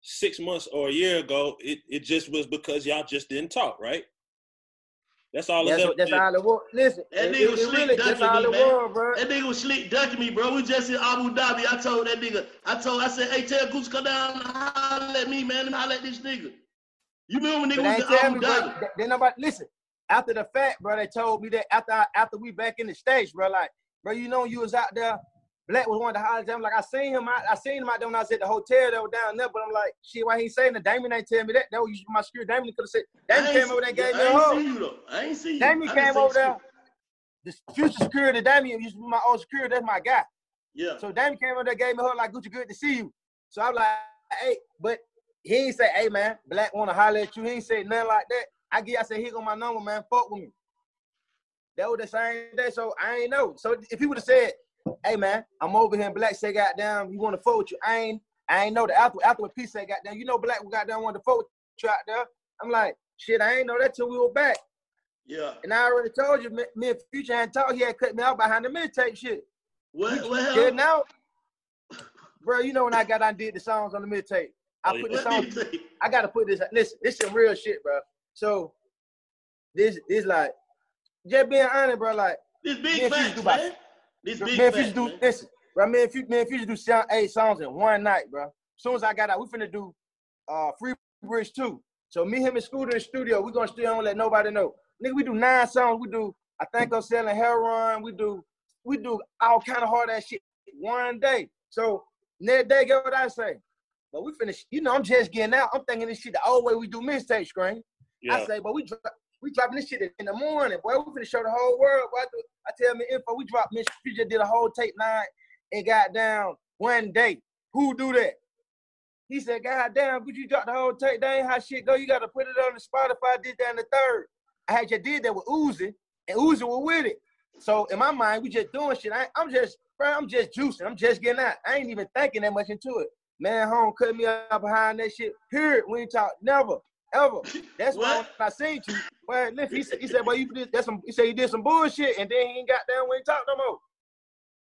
six months or a year ago, it, it just was because y'all just didn't talk, right? That's all. That's, it's that's ever all it was. Listen, That nigga was it slick really, ducking me, man. was, bro. That nigga was slick ducking me, bro. We just in Abu Dhabi. I told that nigga, I told, I said, hey, tell Goose come down and holler at me, man, and holler at this nigga. You remember when nigga But was they in ain't tell Abu me, bro. Dhabi? th- Then nobody listen. After the fact, bro, they told me that after I, after we back in the states, bro, like, bro, you know you was out there. Black was one of the highlights. I'm like, I seen him. I, I seen him out there when I was at the hotel. That was down there. But I'm like, shit, why he ain't saying that? Damien ain't tell me that. That was my security. Damien could have said. I Damien ain't came over there and gave me I a ain't hug. see you though. I ain't see you. Damien came over there. The future security, Damien used to be my old security. That's my guy. Yeah. So Damien came over there, gave me a hug like, Gucci, good to see you. So I'm like, hey, but he ain't say, hey man, black wanna holler at you. He ain't say nothing like that. I get, I said, here go my number, man. Fuck with me. That was the same day. So I ain't know. So if he would have said, hey man, I'm over here and black say goddamn, you wanna fuck with you. I ain't, I ain't know the after after what P say goddamn, you know black goddamn wanted to fuck with you out there. I'm like, shit, I ain't know that till we were back. Yeah. And I already told you, me, me and Future hadn't talked. He had cut me out behind the mixtape shit. What, what hell? out. Bro, you know when I got on did the songs on the mixtape. I Oh, put the What songs. I gotta put this. Listen, this some real shit, bro. So this this like just being honest, bro. Like This big facts, man. Big and Future facts, do man. listen, bro. Me and Future, me and Future do sound eight songs in one night, bro. As soon as I got out, we finna do uh Free Bricks 2. So me, him, and Scooter in the studio, we gonna still don't let nobody know. Nigga, we do nine songs. We do I think I'm selling heroin. We do we do all kind of hard ass shit one day. So next day, get what I say. But we finish, you know, I'm just getting out. I'm thinking this shit the old way we do mixtape screen. I Yeah. say, but we dro- we dropping this shit in the morning, boy. We finna show the whole world. Boy. I, tell me info, we dropped Miss Future did a whole tape nine and got down one day. Who do that? He said, God damn, could you drop the whole tape? That ain't how shit go. You gotta put it on the Spotify. Did that in the third. I had just did that with Uzi, and Uzi was with it. So in my mind, we just doing shit. I, I'm just, bro, I'm just juicing. I'm just getting out. I ain't even thinking that much into it. Man, home cut me up behind that shit. Period. We ain't talk never, ever. That's why What? when I seen you, well, listen, he said, he said, well, you did that's some. He said you did some bullshit, and then he ain't got down when he talked no more.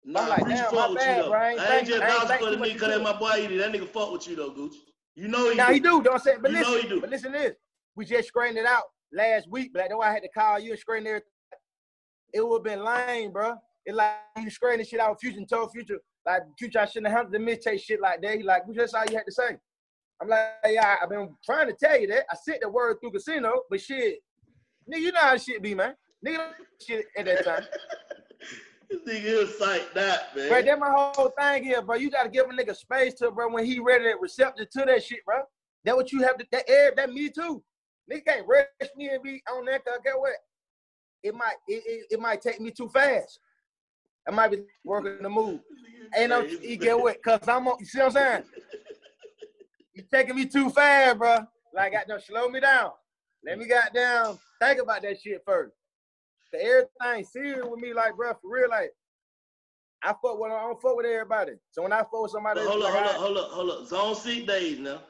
Nah, I'm like, damn, my with bad, you though. bro. I I ain't just vouching for the nigga because my boy. He did. That nigga fuck with you though, Gucci. You know he Now do. he do, don't say. But You listen, know he do. but listen to this. We just straightened it out last week, but that's why I had to call you and straighten everything. It would have been lame, bro. It like you straighten this shit out Future told Future, like Future, I shouldn't have the mistake shit like that. He like, that's all you had to say. I'm like, yeah, I've been trying to tell you that. I sent the word through casino, but shit, nigga, you know how shit be, man. Nigga, shit at that time. This nigga is like that, man. Bro, that my whole thing here, bro. You gotta give a nigga space to, bro, when he ready to receptive to that shit, bro. That what you have to. That air, that me too. Nigga can't rush me and be on that. Cause get what? It might, it, it, it might take me too fast. I might be working the move. Ain't no, you get what? Cause I'm on. You see what I'm saying? You taking me too fast, bro. Like, I goddamn, slow me down. Let me goddamn think about that shit first. The everything serious with me, like, bro, for real, like, I fuck with, I don't fuck with everybody. So when I fuck with somebody, hold like, up, hold up, hold up, hold up. Zone six days now.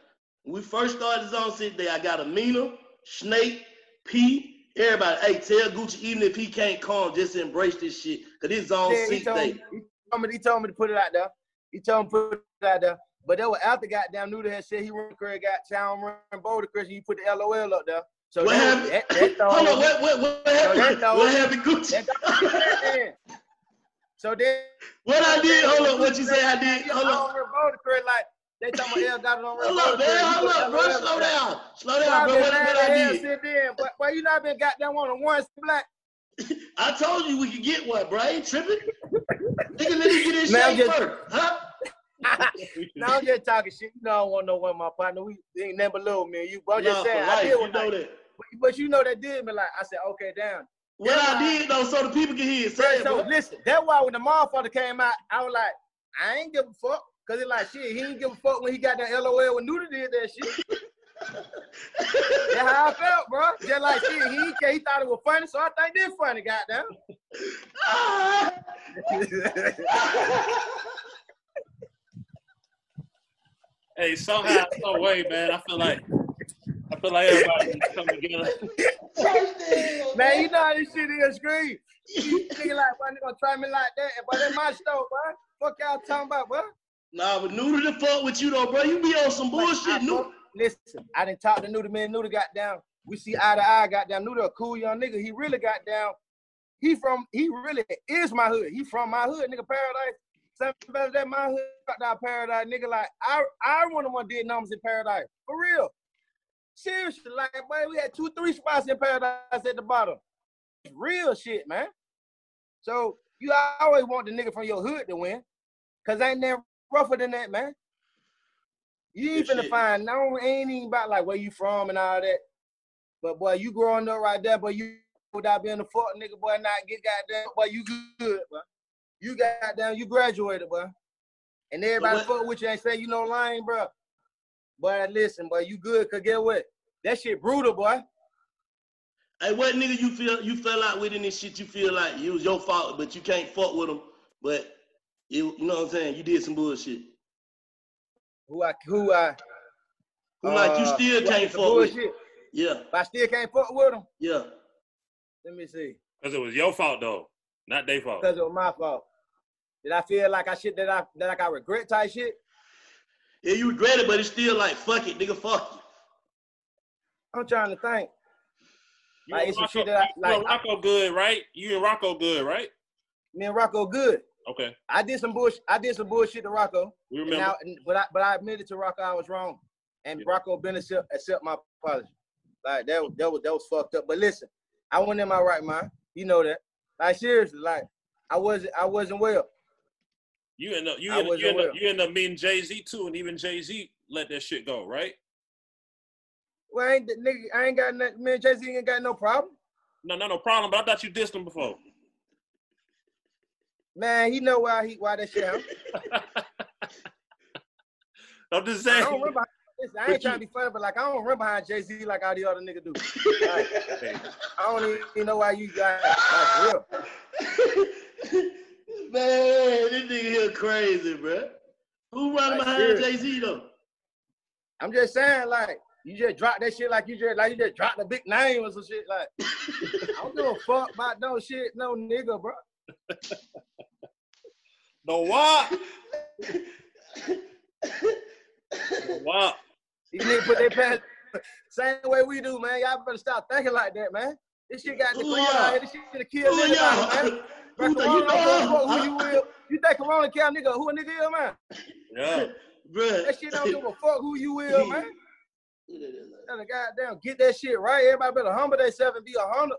When we first started Zone six day, I got Amina, Snake, P, everybody. Hey, tell Gucci even if he can't come, just embrace this shit. Cause this Zone Yeah, he told, day. me, he, told me, he told me to put it out there. He told me to put it out there. But that was after goddamn Nudy had said he run career got town run Boulder Chris, and you put the LOL up there. So What happened? that, that Hold on, what, what, what, So happened? throw- What happened, Gucci? that So then What I did? Hold on, what you say I did? Hold on, run Boulder Chris like they talking about got it on Hold up, man. Hold up, bro. Slow down. Slow down, bro. What, what I did? Sit but why you not been goddamn one on the one black? I told you we could get one, bro. I ain't tripping. Nigga, let me get this Man, shit first. Huh? Now I'm just talking shit. You know I don't want no one my partner. We ain't never little man. you. But I'm just saying for I did you know I- that. But, but you know that did me like I said, okay, down. What I did though, so the people can hear. Say Right, it, so listen, that's why when the motherfucker came out, I was like, I ain't give a fuck. Cause it like shit, he ain't give a fuck when he got that LOL when Nudy did that shit. that's how I felt, bro. Just like shit, he. He thought it was funny, so I think this funny, goddamn. Hey, somehow, some way, man, I feel like I feel like everybody can come together. Man, you know how this shit is screen. You nigga like, why nigga gonna try me like that? But that's my stove, bro. Fuck y'all talking about, bro. Nah, but Noodle the fuck with you though, bro. You be on some bullshit, I Noodle. Listen, I didn't talk to Nudy, man. Nudy got down. We see eye to eye, got down. Nudy a cool young nigga. He really got down. He from, he really is my hood. He from my hood, nigga, paradise. Something better than my hood, got down paradise, nigga. Like, I, I one of one did numbers in paradise. For real. Seriously, like, boy, we had two, three spots in paradise at the bottom. Real shit, man. So you always want the nigga from your hood to win. Cause ain't nothing rougher than that, man. You ain't Good finna shit. find no ain't even about like where you from and all that. But boy, you growing up right there, but you without being a fuck nigga, boy, not get goddamn, boy, you good, boy. You got down, you graduated, bro. And everybody what- fuck with you and say you know lying, bro. But listen, boy, you good, cause get what? That shit brutal, boy. Hey, what nigga you feel you fell out with in this shit? You feel like it was your fault, but you can't fuck with him. But you, you know what I'm saying? You did some bullshit. Who I who I Who like you uh, still can't did some fuck with? bullshit. Yeah, But I still can't fuck with him. yeah. Let me see. Because it was your fault though, not their fault. Because it was my fault. Did I feel like I shit that I that like I regret type shit? Yeah, you regret it, but it's still like fuck it, nigga, fuck you. I'm trying to think. You Like and it's some Rocco, shit that I you like. and Rocco good, right? You and Rocco good, right? Me and Rocco good. Okay, I did some bullshit. I did some bullshit to Rocco. we And remember. now, but I but I admitted to Rocco I was wrong, and Yeah. Rocco been accept, accept my apology. Like that was that was that was fucked up. But listen, I wasn't in my right mind. You know that. Like seriously, like I wasn't I wasn't well. You end up, you end, you, end up, you end up meeting Jay Z too, and even Jay Z let that shit go, right? Well, I ain't nigga. I ain't got nothing. Me and Jay Z ain't got no problem. No, no, no problem. But I thought you dissed him before. Man, he know why he why that shit happened. I'm just I saying. don't remember. Listen, I But ain't trying to be funny, but like I don't run behind Jay Z like all the other niggas do. Like, I don't even know why you got like real. Man, this nigga here crazy, bro. Who running Like, behind. Jay Z though? I'm just saying, like you just drop that shit like you just like you just dropped a big name or some shit. Like I don't give a fuck about no shit, no nigga, bro. the what? The what? These niggas put their pants same way we do, man. Y'all better stop thinking like that, man. This shit got the Who corona out here. This shit gonna kill Who anybody, man. Bro, Who corona you don't give a fuck know? who you will. You think corona kill a nigga? Who a nigga is, man? Yeah. Bruh. That shit don't give a fuck who you will, man. Gotta goddamn get that shit right. Everybody better humble themselves and be a hundred.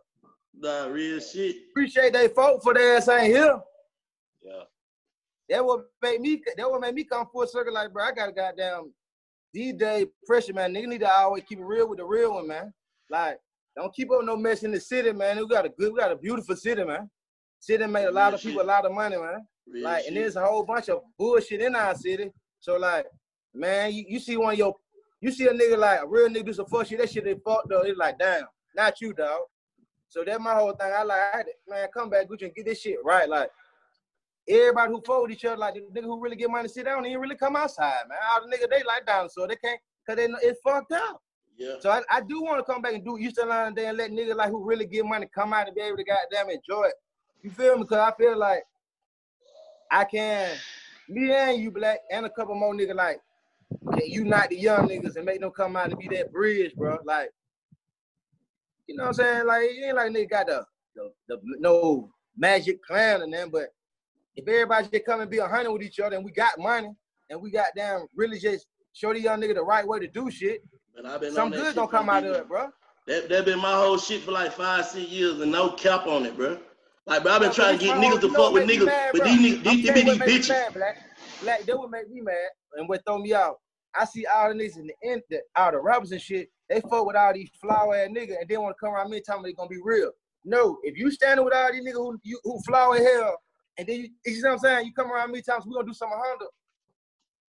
Nah, real shit. Appreciate they folk for their ass ain't here. Yeah. That what made me. That what made me come full circle. Like, bro, I got a goddamn D-Day pressure, man. Nigga need to always keep it real with the real one, man. Like, don't keep up no mess in the city, man. We got a good, we got a beautiful city, man. City made a lot of people a lot of money, man. Like, and there's a whole bunch of bullshit in our city. So, like, man, you, you see one of your, you see a nigga like a real nigga do some fuck shit. That shit they fucked up. It's like, damn, not you, dog. So that my whole thing. I like, I, man, come back, Gucci, and get this shit right. Like, everybody who with each other, like the nigga who really get money to sit down, ain't really come outside, man. All the nigga they like down, so they can't, cause they know it's fucked up. Yeah. So I, I do want to come back and do Easter line day and let niggas like who really get money come out and be able to goddamn enjoy it. You feel me? Cause I feel like I can, me and you black and a couple more niggas like, can unite the young niggas and make them come out and be that bridge, bro. Like, you know what I'm saying? Like, it ain't like nigga got the, the, the no magic plan and them, but if everybody just come and be a hundred with each other and we got money and we got damn really just show the young nigga the right way to do shit, Man, I've been some good gonna come out of it, bro. That that been my whole shit for like five, six years and no cap on it, bro. Like, bro, I've been trying to get niggas to fuck with niggas, mad, but these niggas, these, telling be you these what make me bitches. mad, Black. Black, that would make me mad. And what throw me out, I see all the niggas in the end, the, all the rappers and shit, they fuck with all these flower ass niggas and they want to come around me and tell me they gonna be real. No, if you standing with all these niggas who you, who flower hell, and then you, you see what I'm saying? You come around me times, we gonna do something Honda.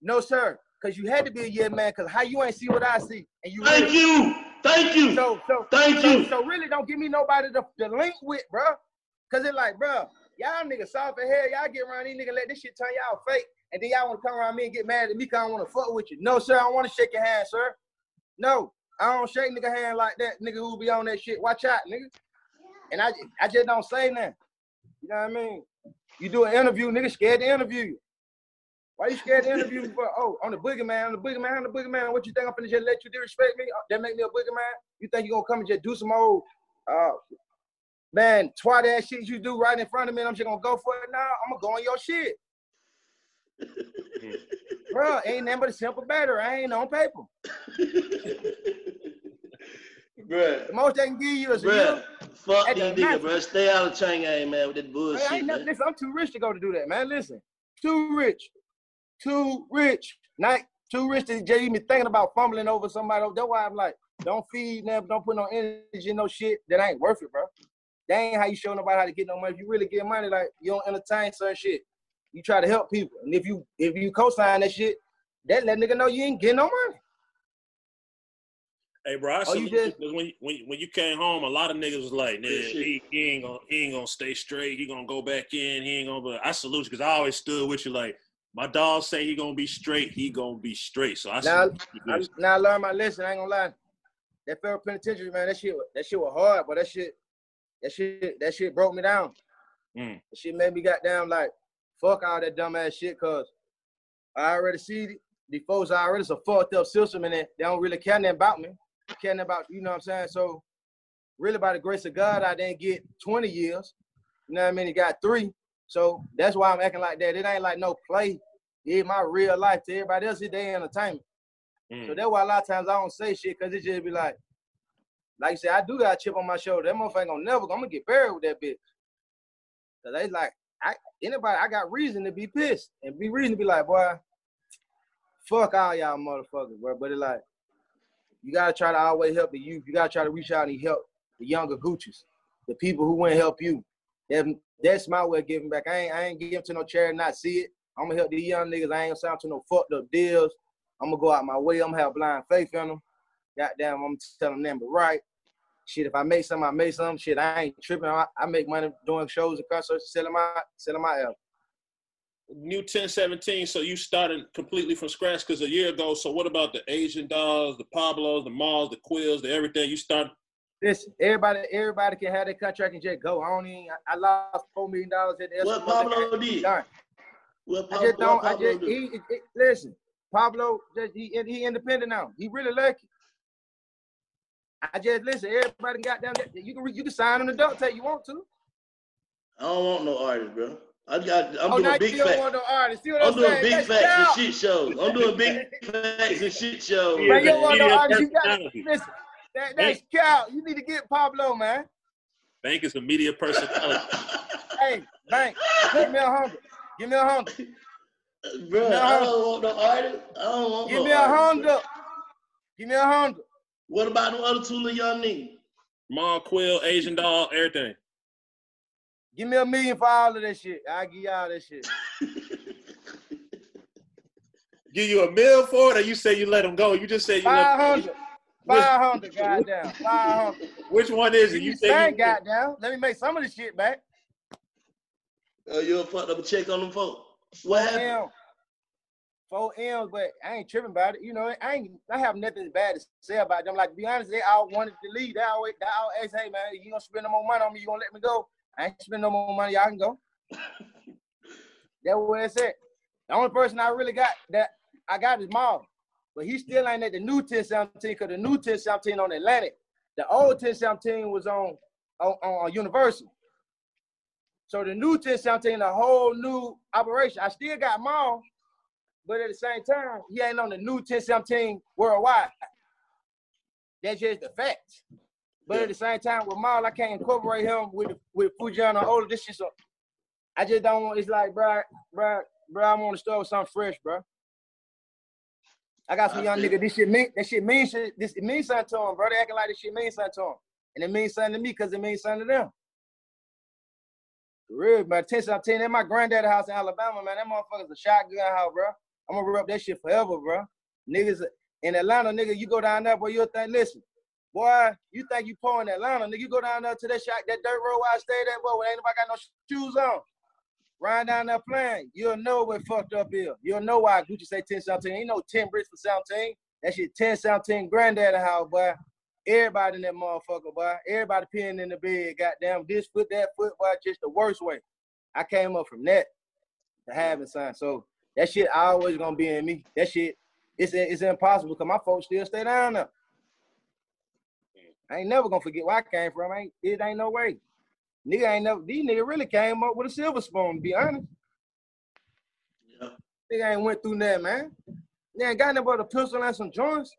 No, sir. Cause you had to be a yeah man, cause how you ain't see what I see. And you Thank really- you. Thank you. So so Thank so, you. So really don't give me nobody to, to link with, bro. Cause it's like, bro, y'all niggas soft as hell. Y'all get around these niggas, let this shit turn y'all fake. And then y'all want to come around me and get mad at me because I don't want to fuck with you. No, sir, I don't want to shake your hand, sir. No, I don't shake nigga hand like that. Nigga who be on that shit. Watch out, nigga. And I, I just don't say nothing. You know what I mean? You do an interview, nigga scared to interview you. Why you scared to interview me for? Oh, on the boogeyman, on the boogeyman, on the boogeyman. What you think I'm finna just let you disrespect me? Uh, That make me a boogeyman? You think you gonna come and just do some old, uh, man, twat ass shit you do right in front of me and I'm just gonna go for it now? I'm gonna go on your shit. Bro, ain't nothing but a simple matter. I ain't on paper. Bruh. The most they can give you is a year. Fuck these niggas, bro. Stay out of chain game, man, with that bullshit, man. listen, I'm too rich to go to do that, man. Listen, too rich, too rich, not too rich to just even thinking about fumbling over somebody. That's why I'm like, don't feed them, don't put no energy in no shit that ain't worth it, bro. That ain't how you show nobody how to get no money. If you really get money, like you don't entertain certain shit. You try to help people, and if you if you co-sign that shit, that let nigga know you ain't getting no money. Hey, bro, I Oh, you just- when you, when when you came home, a lot of niggas was like, "Nah, he, he ain't gonna he ain't gonna stay straight. He gonna go back in. He ain't gonna." But I salute you because I always stood with you. Like my dog say, he gonna be straight. He gonna be straight. So I Now. I, now I learned my lesson. I ain't gonna lie. That federal penitentiary, man, that shit, that shit was hard, but that shit, that shit, that shit broke me down. Mm. That shit made me got down like, fuck all that dumb ass shit, cause I already see the, the I already it's a fucked up system and they, they don't really care nothing about me. Care about, you know what I'm saying? So really by the grace of God, I didn't get 20 years. You know what I mean? He got three. So that's why I'm acting like that. It ain't like no play. It's my real life to everybody else. It's their entertainment. Mm. So that's why a lot of times I don't say shit because it just be like, like you said, I do got a chip on my shoulder. That motherfucker gonna never, I'm gonna get buried with that bitch. Cause they like, I anybody, I got reason to be pissed and be reason to be like, boy, fuck all y'all motherfuckers, bro. But it like, you gotta try to always help the youth. You gotta try to reach out and help the younger Gucci's, the people who to help you. That, that's my way of giving back. I ain't, I ain't giving to no charity, not see it. I'm gonna help these young niggas. I ain't gonna sign to no fucked up deals. I'm gonna go out my way. I'm gonna have blind faith in them. Goddamn, I'm telling them but right. Shit, if I make some, I make some. Shit, I ain't tripping. I, I make money doing shows and concerts, selling my selling my album. New 1017. So you started completely from scratch because a year ago. So what about the Asian dolls, the Pablos, the Mals, the Quills, the everything? You start. This everybody, everybody can have their contract and just go. I don't even. I, I lost four million dollars at the What Pablo did? Done. What I Pablo, just don't. I just do? he, it- it- listen. Pablo, just he, he independent now. He really lucky. I just listen. Everybody got down there. You can you can sign an adult tell you want to. I don't want no artist, bro. I got. I'm oh, now doing big you don't facts. want no artist. I'm I'm, doing big facts and shit shows. I'm doing big facts and shit shows. Man, you don't want no Media artist. You got personality. listen. That, that's cow. You need to get Pablo, man. Bank is a media personality. hey, bank, give me a hundred. Give me a hundred. Bro, I don't want no artist. I don't want Give no me a artist. hundred. Give me a hundred. What about the other two little young niggas? Mom, Quill, Asian doll, everything. Give me a million for all of that shit. I give y'all that shit. Give you a meal for it, or you say you let them go? You just say you Five let hundred. Five hundred, goddamn. Five hundred. Which one is it? You say Say you, goddamn. Let me make some of this shit back. Oh, you fucked up a check on them folks. What happened? M. Four M's, but I ain't tripping about it. You know, I ain't I have nothing bad to say about them. Like to be honest, they all wanted to leave. They always they all ask, hey man, you gonna spend no more money on me, you gonna let me go? I ain't spend no more money, y'all can go. That's where it's at. The only person I really got that I got is Mal. But he still ain't at the new 1017 because the new 1017 on Atlantic. The old 1017 was on, on, on Universal. So the new 1017, a whole new operation. I still got Mal, but at the same time, he ain't on the new 1017 worldwide. That's just the facts. But at the same time, with Mal, I can't incorporate him with with Foogiano Ola. This shit so I just don't want. It's like, bro, bro, bro. I want to start with something fresh, bro. I got some I young nigga. This shit mean. That shit means shit. This it means something to them, bro. They acting like this shit means something to them, and it means something to me because it means something to them. For real, man. Attention, I'm you, that my granddaddy house in Alabama, man. That motherfucker's a shotgun house, bro. I'm gonna rub that shit forever, bro. Niggas in Atlanta, nigga, you go down there, boy, you'll think, listen, boy, you think you poor in Atlanta, nigga, you go down there to that shot, that dirt road where I stayed at, boy, where ain't nobody got no shoes on. Riding down there playing, you'll know what fucked up is. You'll know why Gucci say 10 17. Ain't no 10 bricks for 17. That shit 10 17 granddaddy house, boy. Everybody in that motherfucker, boy. Everybody peeing in the bed, goddamn this foot, that foot, boy, just the worst way. I came up from that to having son. So that shit always gonna be in me. That shit, it's it's impossible because my folks still stay down there. I ain't never gonna forget where I came from. Ain't it ain't no way. Nigga ain't never these nigga really came up with a silver spoon, to be honest. Yeah. Nigga ain't went through that, man. They ain't got nothing but a pistol and some joints.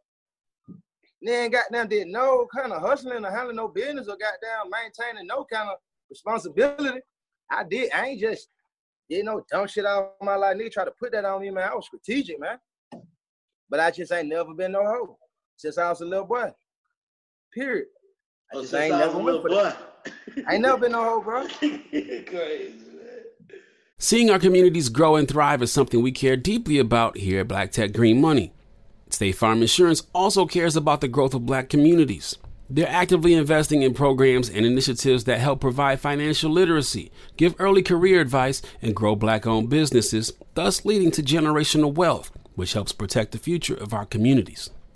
They ain't got nothing did no kind of hustling or handling no business or goddamn maintaining no kind of responsibility. I did. I ain't just did no dumb shit out of my life. Nigga try to put that on me, man. I was strategic, man. But I just ain't never been no hoe since I was a little boy. Period. I Oh, just since ain't I never went for that. I ain't never been no hoe, bro. Crazy. Seeing our communities grow and thrive is something we care deeply about here at Black Tech Green Money. State Farm Insurance also cares about the growth of black communities. They're actively investing in programs and initiatives that help provide financial literacy, give early career advice, and grow black owned businesses, thus leading to generational wealth, which helps protect the future of our communities.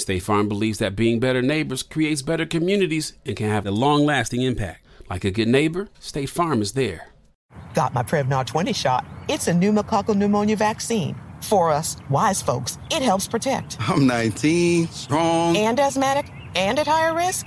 State Farm believes that being better neighbors creates better communities and can have a long lasting impact. Like a good neighbor, State Farm is there. Got my Prevnar 20 shot. It's a pneumococcal pneumonia vaccine. For us, wise folks, it helps protect. I'm 19, strong. And asthmatic and at higher risk?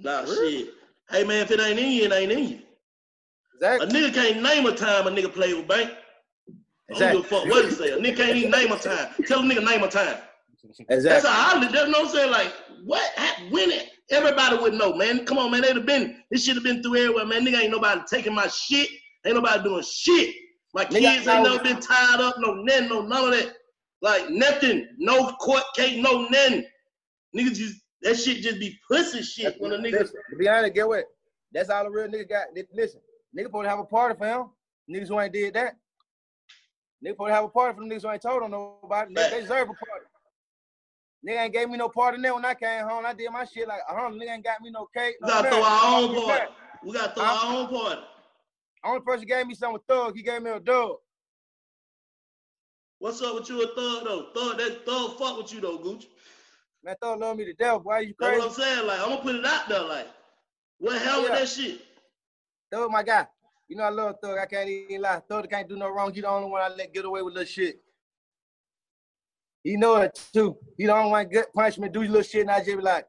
Nah, shit. Hey man, if it ain't in you, it ain't in you. Exactly. A nigga can't name a time a nigga played with bank. I don't give a fuck what he say. A nigga can't even name a time. Tell a nigga name a time. Exactly. That's Exactly. how I live. That's what I'm saying. Like, what? When it? Everybody would know, man. Come on, man. They'd have been. This should have been through everywhere, man. Nigga ain't nobody taking my shit. Ain't nobody doing shit. My Nigga, kids ain't know- never been tied up. No nothing. No none of that. Like nothing. No court case. No nothing. Niggas just that shit just be pussy shit when a nigga. Listen, to be honest, get what? That's all the real nigga got. Listen, nigga supposed to have a party for him. Niggas who ain't did that. Nigga supposed to have a party for them niggas who ain't told on nobody. Nigga, they deserve a party. Nigga ain't gave me no party there when I came home. I did my shit like, uh huh. Nigga ain't got me no cake. We gotta throw our own party. We gotta throw our own party. Only person gave me something with Thug, he gave me a dog. What's up with you and Thug though? Thug that Thug fuck with you though, Gucci. Man, Thug love me to death. Why you That's crazy? what I'm saying. Like, I'm gonna put it out there. Like, what hell with that shit? Thug my guy. You know I love Thug. I can't even lie. Thug can't do no wrong. He the only one I let get away with little shit. He know it too. He the only one get punishment, do little shit, and I just be like,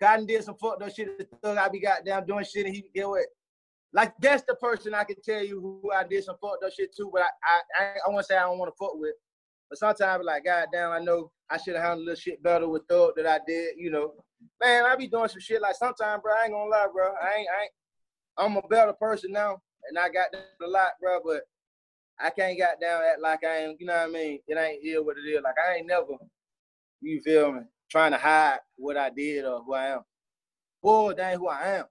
Cotton did some fucked up shit. to Thug, I be goddamn doing shit, and he get away. Like that's the person I can tell you who I did some fucked up shit too. But I, I, I, I want to say I don't want to fuck with. But sometimes I be like, goddamn, I know I should have handled a little shit better with Thug that I did. You know, man, I be doing some shit like sometimes, bro. I ain't gonna lie, bro. I ain't, I ain't. I'm a better person now, and I got that a lot, bro. But I can't got down act like I ain't. You know what I mean? It ain't ill what it is. Like I ain't never. You feel me? Trying to hide what I did or who I am. Boy, that ain't who I am.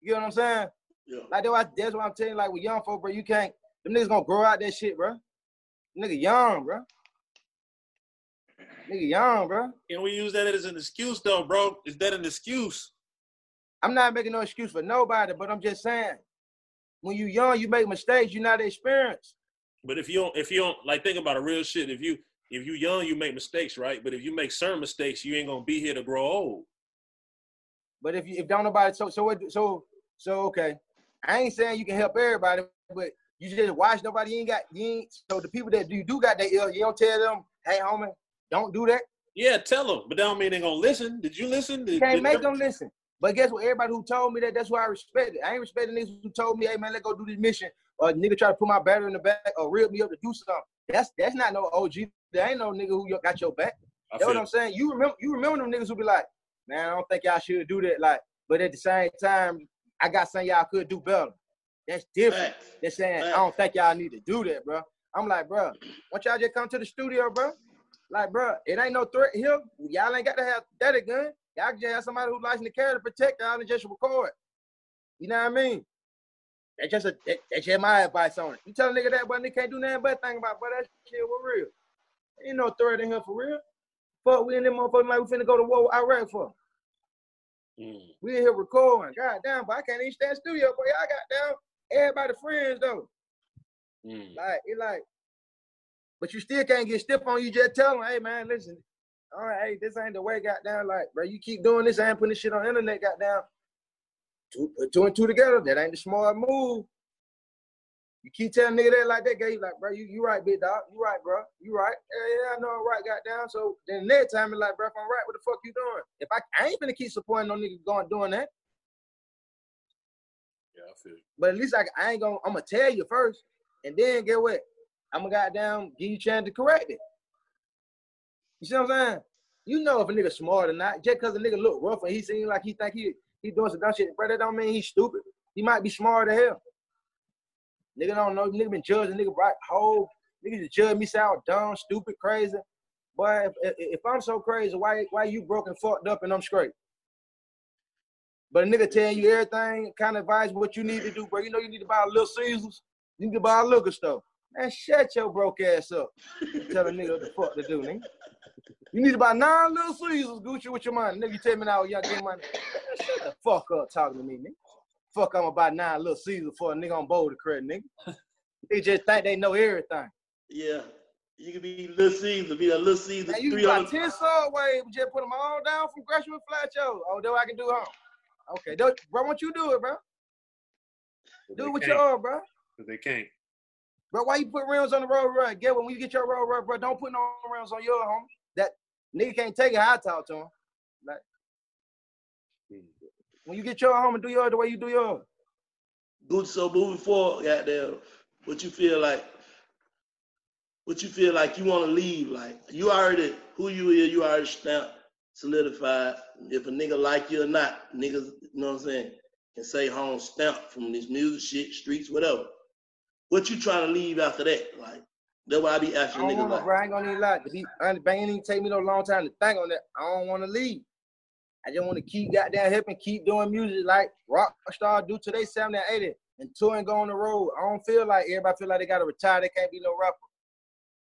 You know what I'm saying? Yeah. Like that's why, that's what I'm telling you. Like with young folk, bro, you can't. Them niggas gonna grow out that shit, bro. Nigga young, bro. Nigga young, bro. Can we use that as an excuse though, bro? Is that an excuse? I'm not making no excuse for nobody, but I'm just saying, when you young, you make mistakes. You're not experienced. But if you don't, if you don't like, think about a real shit. If you if you young, you make mistakes, right? But if you make certain mistakes, you ain't gonna be here to grow old. But if you if don't nobody so so what so so okay. I ain't saying you can help everybody, but you just watch nobody. You ain't got you ain't so the people that you do got that ill, you don't tell them, hey homie, don't do that. Yeah, tell them, but that don't mean they gonna listen. Did you listen? Did, You can't did make them listen. But guess what? Everybody who told me that, that's why I respect it. I ain't respecting niggas who told me, hey man, let's go do this mission. Or nigga try to put my battery in the back or rip me up to do something. That's that's not no OG. There ain't no nigga who got your back. I That's what I'm saying. You remember you remember them niggas who be like, man, I don't think y'all should do that. Like, but at the same time, I got something y'all could do better. That's different. They're saying I don't think y'all need to do that, bro. I'm like, bro, why y'all just come to the studio, bro? Like, bro, it ain't no threat here. Y'all ain't got to have that a gun. Y'all can just have somebody who's licensed to carry to protect y'all and just record. You know what I mean? That's just a that, that's just my advice on it. You tell a nigga that, but nigga can't do nothing but think about, but that shit was real. Ain't no threat in here for real. Fuck, we in them motherfuckers like we finna go to war with Iraq for. Mm. We in here recording. God damn, but I can't even stand studio, boy. Y'all got down. Everybody friends though. Mm. Like it like, but you still can't get stiff on you. Just tell them, hey man, listen. All right, hey, this ain't the way. Got down, like, bro. You keep doing this. I ain't putting this shit on the internet. Got down. Two, put two and two together. That ain't the smart move. You keep telling nigga that like that, guy. You like, bro, you, you right, big dog. You right, bro. You right. Yeah, yeah, I know I'm right. Got down. So then next time, it's like, bro, if I'm right, what the fuck you doing? If I, I ain't gonna keep supporting no nigga going doing that. Yeah, I feel. you. But at least I, I ain't gonna. I'm gonna tell you first, and then get what? I'm gonna goddamn give you a chance to correct it. You see what I'm saying? You know if a nigga smart or not. Just cause a nigga look rough and he seem like he think he he doing some dumb shit, bro, that don't mean he's stupid. He might be smart as hell. Nigga don't know. Nigga been judging nigga right whole. Nigga just judge me was dumb, stupid, crazy. Boy, if, if, I'm so crazy, why why you broken, fucked up, and I'm straight? But a nigga telling you everything, kind of advise what you need to do, bro. You know you need to buy a little Caesars. You need to buy a liquor store. Man, shut your broke ass up. Tell a nigga what the fuck to do, nigga. You need about nine little Caesars, Gucci, with your money. Nigga, you tell me now, young get money. Man, shut the fuck up talking to me, nigga. Fuck, I'm about nine little Caesars for a nigga on board the credit, nigga. They just think they know everything. Yeah. You can be Little Caesar, be a Little Caesar. Man, you three got 10 subway, just put them all down from Gresham and Flat Shoals. Oh, that what I can do home. Okay, do, bro, what you do it, bro? Do it with your arm, bro. Because they can't. Bro, why you put rims on the road run? Get when you get your road run, bro, don't put no rims on your home. That nigga can't take it I talk to him. Like, when you get your home and do yours the way you do yours. Gucci, so moving forward, goddamn, what you feel like? What you feel like you want to leave? Like you already who you is, you already stamped, solidified. If a nigga like you or not, niggas, you know what I'm saying, can say home stamp from this music shit, streets, whatever. What you trying to leave after that? Like that's why I be I asking don't niggas like, bro. I ain't gonna even lie. To be it ain't even take me no long time to think on that. I don't want to leave. I just want to keep goddamn hip and keep doing music like rock star do today, they 70 and 80 and tour and go on the road. I don't feel like everybody feel like they gotta retire. They can't be no rapper.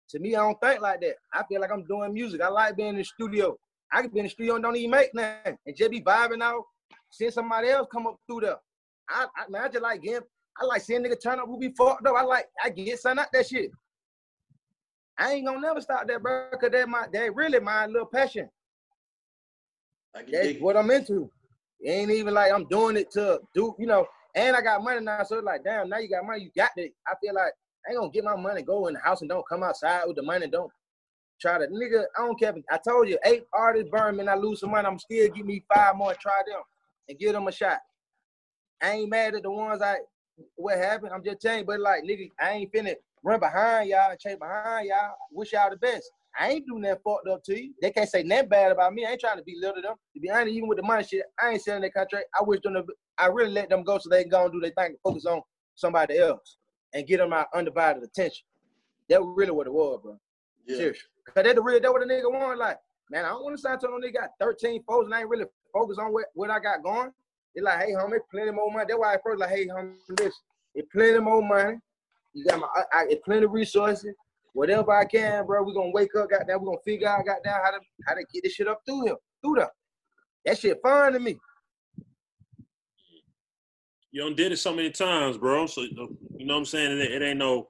To me, I don't think like that. I feel like I'm doing music. I like being in the studio. I can be in the studio and don't even make nothing and just be vibing out. Seeing somebody else come up through there. I, I, man, I just like getting. I like seeing nigga turn up who be fucked up. I like I get something out that shit. I ain't gonna never stop that, bro, cause that my that really my little passion. That's what I'm into. It ain't even like I'm doing it to do, you know. And I got money now, so it's like, damn, now you got money, you got it. I feel like I ain't gonna get my money, go in the house and don't come outside with the money. Don't try to, nigga. I don't care. I told you, eight artists burn me, and I lose some money. I'm still give me five more and try them and give them a shot. I ain't mad at the ones I what happened. I'm just telling you, but like nigga, I ain't finna run behind y'all and chase behind y'all. Wish y'all the best. I ain't doing that fucked up to you. They can't say nothing bad about me. I ain't trying to belittle them. To be honest, even with the money shit, I ain't selling their contract. I wish them to, I really let them go so they can go and do their thing and focus on somebody else and get them my undivided attention. That was really what it was, bro. Seriously. Cause that the real that what a nigga want. Like, man, I don't want to sign to no nigga got 13 foes and I ain't really focused on what, what I got going. They like, hey, homie, plenty more money. That's why I first like, hey, homie, listen, it's plenty more money. You got my, I, I, plenty of resources. Whatever I can, bro, we gonna wake up, goddamn, we gonna figure out, goddamn, how to how to get this shit up through him, through there. That shit fun to me. You done did it so many times, bro. So you know what I'm saying? It, it ain't no,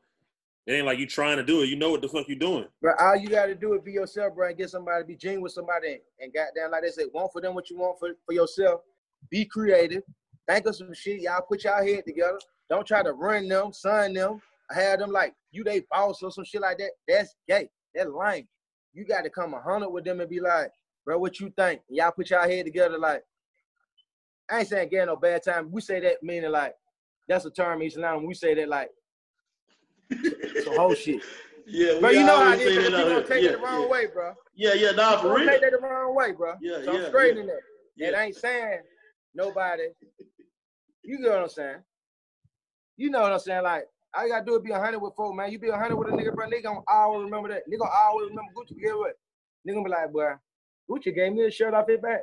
it ain't like you trying to do it. You know what the fuck you doing. Bro, all you gotta do is be yourself, bro, and get somebody to be genuine with somebody and, and goddamn, like they say, want for them what you want for, for yourself. Be creative. Think of some shit. Y'all put y'all head together. Don't try to run them, sign them, have them like you they boss or some shit like that. That's gay. That's lame. You got to come a hundred with them and be like, bro, what you think? Y'all put y'all head together like. I ain't saying get no bad time. We say that meaning like that's a term in Islam. We say that like some whole shit. Yeah, Bro, we you know how it is. but People gonna take here. it the wrong yeah. way, bro. Yeah, yeah, nah, for real. take that the wrong way, bro. Yeah, so yeah, I'm straight yeah. in that. Yeah. And I ain't saying nobody. You get what I'm saying? You know what I'm saying? Like, all you gotta do is be a hundred with folk, man. You be a hundred with a nigga, bro. Nigga gonna always remember that. Nigga gonna always remember Gucci. Get what? Nigga gonna be like, boy, Gucci gave me a shirt off his back.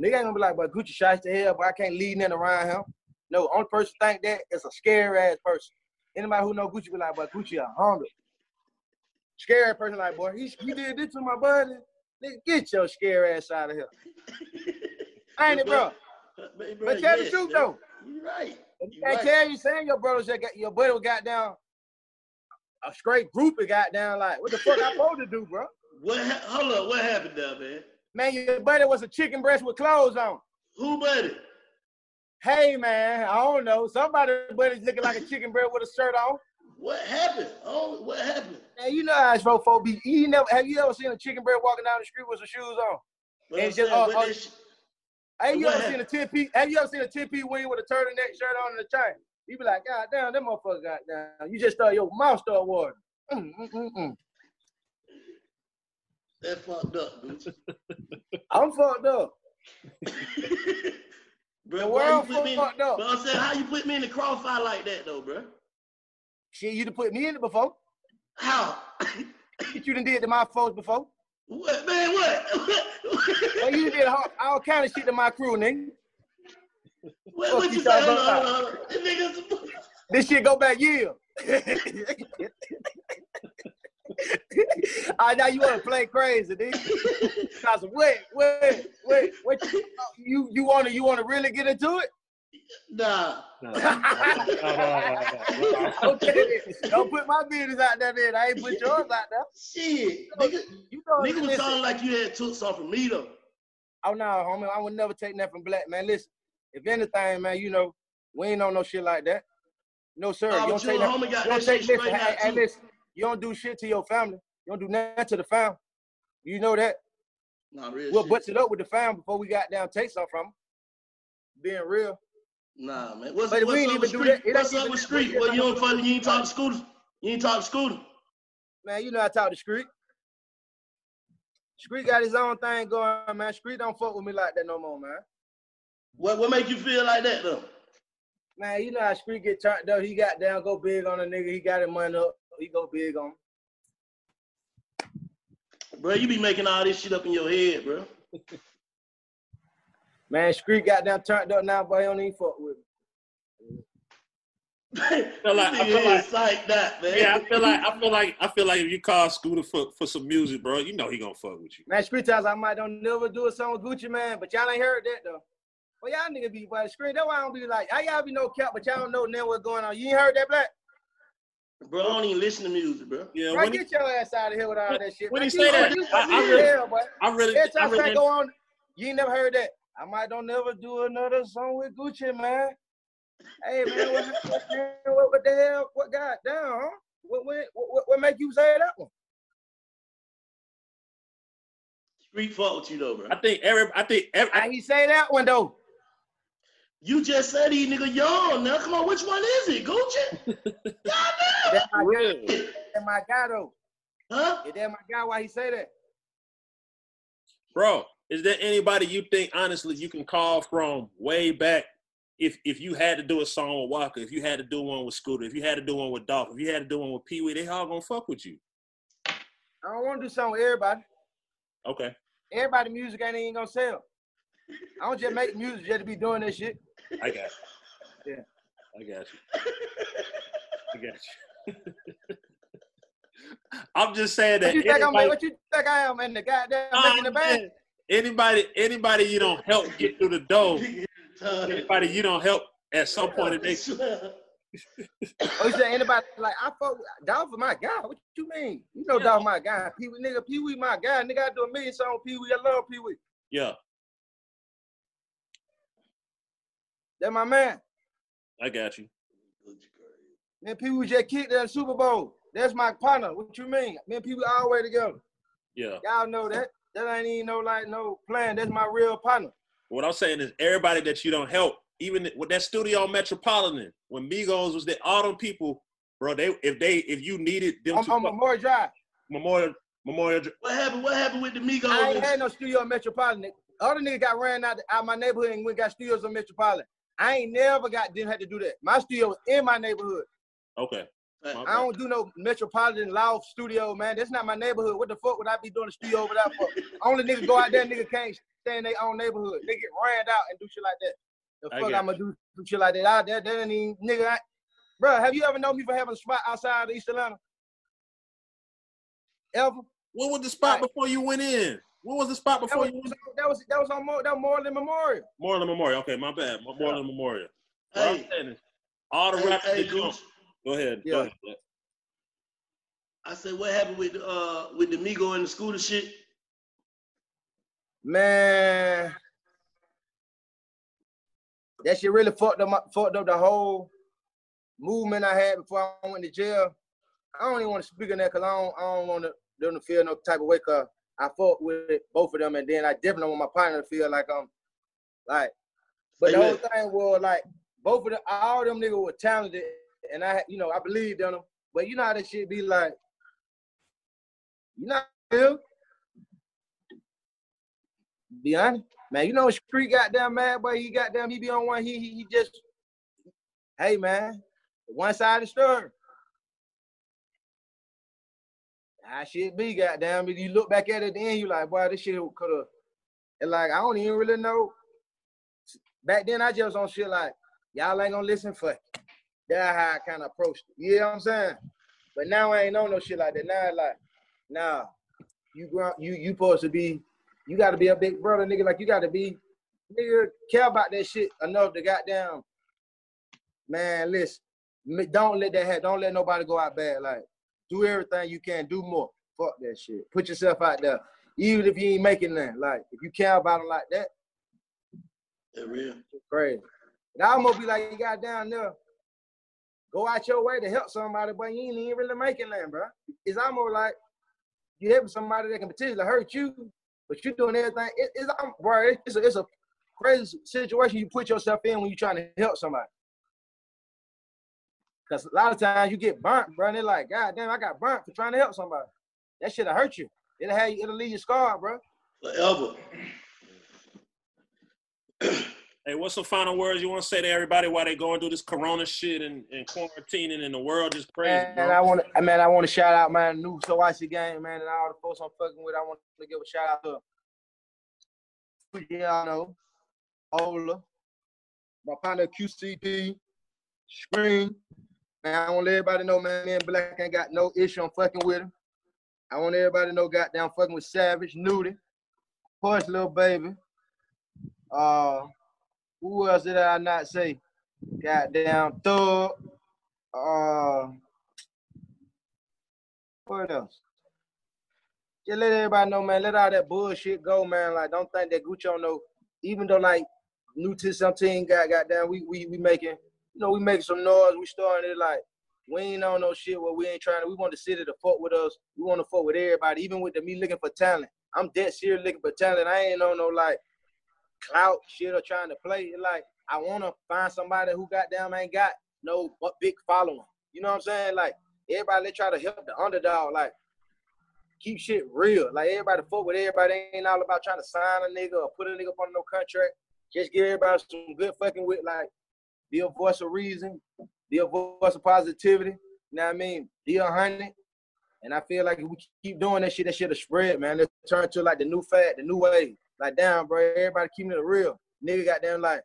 Nigga ain't gonna be like, boy, Gucci shots to hell, but I can't lead nothing around him. No, only person think that is a scary ass person. Anybody who know Gucci be like, boy, Gucci a Honda. Scary person like, boy, he, he did this to my buddy. Nigga, get your scary ass out of here. Ain't it, bro? But, But tell the truth though. You're right. You can't right. tell you saying your brother just got your buddy got down a straight group and got down like what the fuck I supposed to do, bro? What? Ha- hold up. What happened there, man? Man, your buddy was a chicken breast with clothes on. Who buddy? Hey man, I don't know. Somebody buddy's looking like a chicken breast with a shirt on. What happened? Oh, what happened? Man, you know how it's folk folk be. You never have you ever seen a chicken breast walking down the street with some shoes on? And just, saying, uh, but Hey, you ever seen a 10 piece? Have you ever seen a 10 piece wing with a turtleneck shirt on and a chain? You be like, God damn, that motherfucker got down. You just start your mouth start watering. Mm, mm, mm, mm. that fucked up, Gucci. I'm fucked up. Bro, The why you put me in, fucked up. But I'm saying, how you put me in the crossfire like that, though, bro? Shit, you done put me in it before. How? You done did to my folks before. What, man, what? Well, you did all, all kind of shit to my crew, nigga. What, Fuck what you you say? talking Hold on, about? hold on, hold on. This nigga's- This shit go back years. I ah, now you want to play crazy, dude. Cause wait, wait, wait, what you you, you want to you want to really get into it? Nah. okay, don't put my business out there. Then I ain't put yours out there. Shit, know- nigga, You know, nigga was listen. sounding like you had took something from me though. Oh no, homie, I would never take nothing from black man. Listen, if anything, man, you know, we ain't on no shit like that. No sir, Oh, you don't you take nothing. homie got You don't that take listen, hey, hey, listen, you don't do shit to your family. You don't do nothing to the family. You know that. Nah, real We'll shit. butch it up with the family before we got down take something from 'em. Being real. Nah, man. What's, But we ain't up even with do Street? that. What's up with. Street? We Well, you don't fuck, you ain't talk to. You ain't talk to Scooter. Man, you know I talk to Street. Street got his own thing going, man. Street don't fuck with me like that no more, man. What what make you feel like that though? Man, you know how Street get turned up. He got down, go big on a nigga. He got his money up. He go big on him. Bro, you be making all this shit up in your head, bro. Man, Street got down turned up now, but He don't even fuck with me. Feel like- I feel like- like that, man. Yeah, I feel like I feel like I feel like if you call Scooter for, for some music, bro, you know he gonna fuck with you. Man, Street tells I might don't never do a song with Gucci, man, but y'all ain't heard that though. Well, y'all nigga be by the screen. That's why I don't be like, I y'all be no cap, but y'all don't know now what's going on. You ain't heard that, Black? Bro, I don't even listen to music, bro. Yeah, Bro, when he, get your ass out of here with all that shit. when he You- say that, you- I- I you really- hell, boy. I really, Every I time really I go on, you ain't never heard that. I might don't never do another song with Gucci, man. Hey man, what, what, what, what the hell? What got down, huh? What, what, what, what make you say that one? Street fuck with you though, bro. I think every I think every, How he say that one though? You just said he nigga young. Now come on, which one is it, Gucci? Goddamn. That my real. guy. That my guy though. Huh? Is that my guy? Why he say that? bro. Is there anybody you think honestly you can call from way back? If if you had to do a song with Waka, if you had to do one with Scooter, if you had to do one with Dolph, if you had to do one with Pee Wee, they all gonna fuck with you. I don't want to do something with everybody. Okay, Everybody music ain't even gonna sell. I don't just make music just to be doing this shit. I got you. Yeah. I got you. I got you. I'm just saying that What you think I'm? anybody, What you think I am? In the goddamn making the bag? anybody, anybody you don't help get through the door, anybody you don't help at some point in their Oh, you say anybody like I fuck with Dolph my guy. What you mean? You know Dolph my guy. Pee Wee nigga, Pee Wee my guy. Nigga, I do a million song with Pee Wee. I love Pee Wee. yeah, That my man. I got you. Man, Pee Wee just kicked that Super Bowl. That's my partner. What you mean? Me and Pee Wee all the way together. Yeah. Y'all know that. That ain't even no like no plan. That's my real partner. What I'm saying is everybody that you don't help, even with that studio Metropolitan, when Migos was there, all them people, bro, they if they if you needed them On, to on Memorial Drive. Memorial Memorial Dr- What happened? What happened with the Migos? I ain't and- had no studio in Metropolitan. Other niggas got ran out, out my neighborhood and went got studios in Metropolitan. I ain't never got didn't have to do that. My studio was in my neighborhood. Okay. My I don't do no Metropolitan loft studio, man. That's not my neighborhood. What the fuck would I be doing a studio over there for? Only niggas go out there, nigga can't stay in their own neighborhood. They get ran out and do shit like that. The fuck I'm gonna do some shit like that out there? That ain't even, nigga. I, bro, have you ever known me for having a spot outside of East Atlanta? Ever? What was the spot Right. before you went in? What was the spot That before was, you went that was that was on more that was more than Memorial. Moreland Memorial. Okay, my bad. Moreland Memorial. What I'm Hey, saying all the hey, rappers hey, that you. Go ahead. Yeah. Go ahead. I said, what happened with the, uh with the Migo and the scooter shit? Man, that shit really fucked up fucked up the whole movement I had before I went to jail. I don't even want to speak on that because I don't, I don't want to them to feel no type of way. Cause I fought with both of them, and then I definitely want my partner to feel like I'm like. But Say the whole thing was like both of them, all them niggas were talented, and I, you know, I believed in them. But you know how that shit be like. You know, be honest, man. You know, Street goddamn mad, but He goddamn, he be on one. He he, he just, hey man, one side of the story. I should be goddamn. If you look back at it at the end, you like, boy, this shit could have. And like, I don't even really know. Back then, I just on shit like, y'all ain't gonna listen for. That's how I kind of approached it. You know what I'm saying? But now I ain't on no shit like that. Now it's like, Nah, you grow, you you supposed to be, you got to be a big brother, nigga. Like you got to be, nigga, care about that shit enough to goddamn. Man, listen, don't let that happen. Don't let nobody go out bad. Like, do everything you can. Do more. Fuck that shit. Put yourself out there, even if you ain't making nothing. Like, if you care about them like that, That real. crazy. And I almost be like, you got down there. Go out your way to help somebody, but you ain't even really making nothing, bro. It's almost like you helping somebody that can potentially hurt you, but you're doing everything. It, it's, um, bro, it's a, it's a crazy situation you put yourself in when you're trying to help somebody. Because a lot of times you get burnt, bro, they're like, God damn, I got burnt for trying to help somebody. That shit'll hurt you. It'll have you, it'll leave you scarred, bro. Forever. Hey, what's some final words you want to say to everybody while they going through this corona shit and, and quarantining and the world is crazy, Man, bro? I want to, man, I want to shout out my new So Icy Gang, man, and all the folks I'm fucking with. I want to give a shout out to Foogiano, Ola, my partner QCP, Scream. Man, I want to let everybody know, man, me and Black ain't got no issue I'm fucking with him. I want everybody to know, goddamn, fucking with Savage, Nudy, Push Little Baby. Uh, who else did I not say? Goddamn, Thug. Uh, what else? Just let everybody know, man. Let all that bullshit go, man. Like, don't think that Gucci don't know. Even though, like, new to something got goddamn, we we we making, you know, we making some noise. We starting it like we ain't on no shit where we ain't trying to. We want the city to fuck with us. We want to fuck with everybody, even with the me looking for talent. I'm dead serious looking for talent. I ain't on no like clout shit or trying to play. Like I want to find somebody who goddamn ain't got no big following. You know what I'm saying? Like everybody, they try to help the underdog. Like keep shit real. Like everybody fuck with everybody. Ain't all about trying to sign a nigga or put a nigga up on no contract. Just give everybody some good fucking with like be a voice of reason, be a voice of positivity. You know what I mean? Be a hundred. And I feel like if we keep doing that shit, that shit'll spread, man. It'll turn to like the new fad, the new wave. Like, damn, bro, everybody keeping it real. Nigga got damn like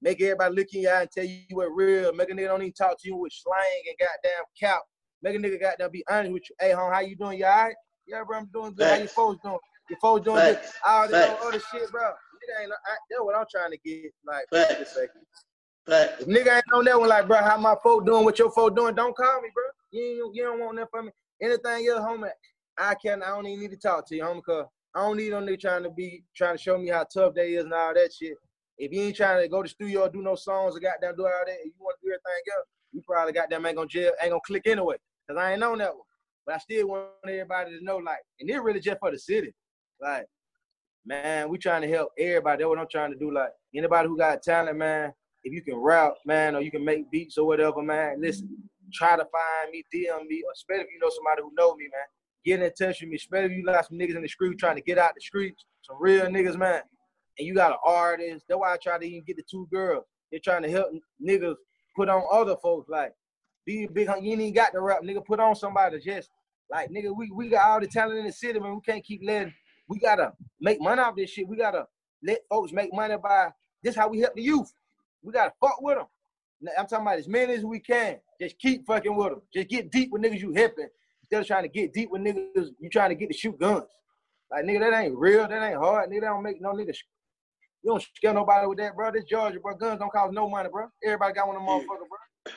make everybody look in your eye and tell you what real. Make a nigga don't even talk to you with slang and goddamn cap. Make a nigga goddamn be honest with you. Hey, home, how you doing? You all right? Yeah, bro, I'm doing good. How your Facts. folks doing? Your folks doing good. Facts. All this Facts. other shit, bro. Nigga ain't, I, that's what I'm trying to get. Like, Facts. for this sake. Facts. Nigga ain't on that one, like, bro, how my folk doing, what your folk doing, don't call me, bro. You you don't want that from me. Anything else, homie, I can, I don't even need to talk to you, homie, cause I don't need no nigga trying to be, trying to show me how tough they is and all that shit. If you ain't trying to go to studio or do no songs or goddamn do all that, you want to do everything else, you probably goddamn ain't gonna jail, ain't gonna click anyway. Cause I ain't on that one. But I still want everybody to know, like, and it really just for the city. Like, man, we trying to help everybody. That's what I'm trying to do. Like, anybody who got talent, man, if you can rap, man, or you can make beats or whatever, man, listen, try to find me, DM me, especially if you know somebody who know me, man. Get in touch with me, especially you got some niggas in the street trying to get out the streets, some real niggas, man. And you got an artist. That's why I try to even get the two girls. They're trying to help niggas put on other folks. Like, be big, you ain't even got the rap, nigga. Put on somebody just like, nigga, we, we got all the talent in the city, man. We can't keep letting, we gotta make money off this shit. We gotta let folks make money by this how we help the youth. We gotta fuck with them. I'm talking about as many as we can. Just keep fucking with them. Just get deep with niggas you helping of trying to get deep with niggas you trying to get to shoot guns. Like nigga, that ain't real. That ain't hard. Nigga, that don't make no nigga. You don't scare nobody with that, bro. This Georgia, bro. Guns don't cost no money, bro. Everybody got one of them motherfuckers, bro.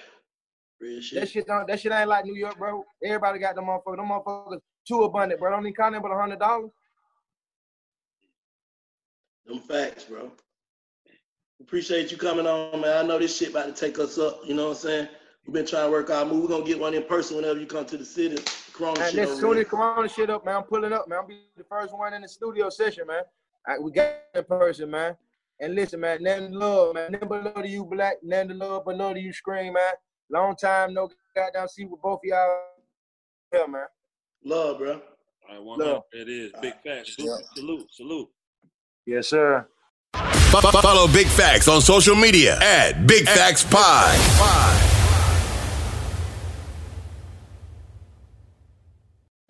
Real shit. That shit don't. That shit ain't like New York, bro. Everybody got them motherfuckers. Them motherfuckers too abundant, bro. Don't even count them but a hundred dollars. Them facts, bro. Appreciate you coming on, man. I know this shit about to take us up. You know what I'm saying? We've been trying to work our move. We're gonna get one in person whenever you come to the city. Corona Man, shit let's soon as Corona shit up, man. I'm pulling up, man. I'll be the first one in the studio session, man. All right, we got in person, man. And listen, man, nothing love, man. Nothing but love to you, black. Nothing love but love to you, scream, man. Long time, no goddamn see with both of y'all. Yeah, man. Love, bro. All right, one Love. It is big facts. Yeah. Salute, salute. Yes, sir. Fo- fo- Follow Big Facts on social media at Big Facts Pod.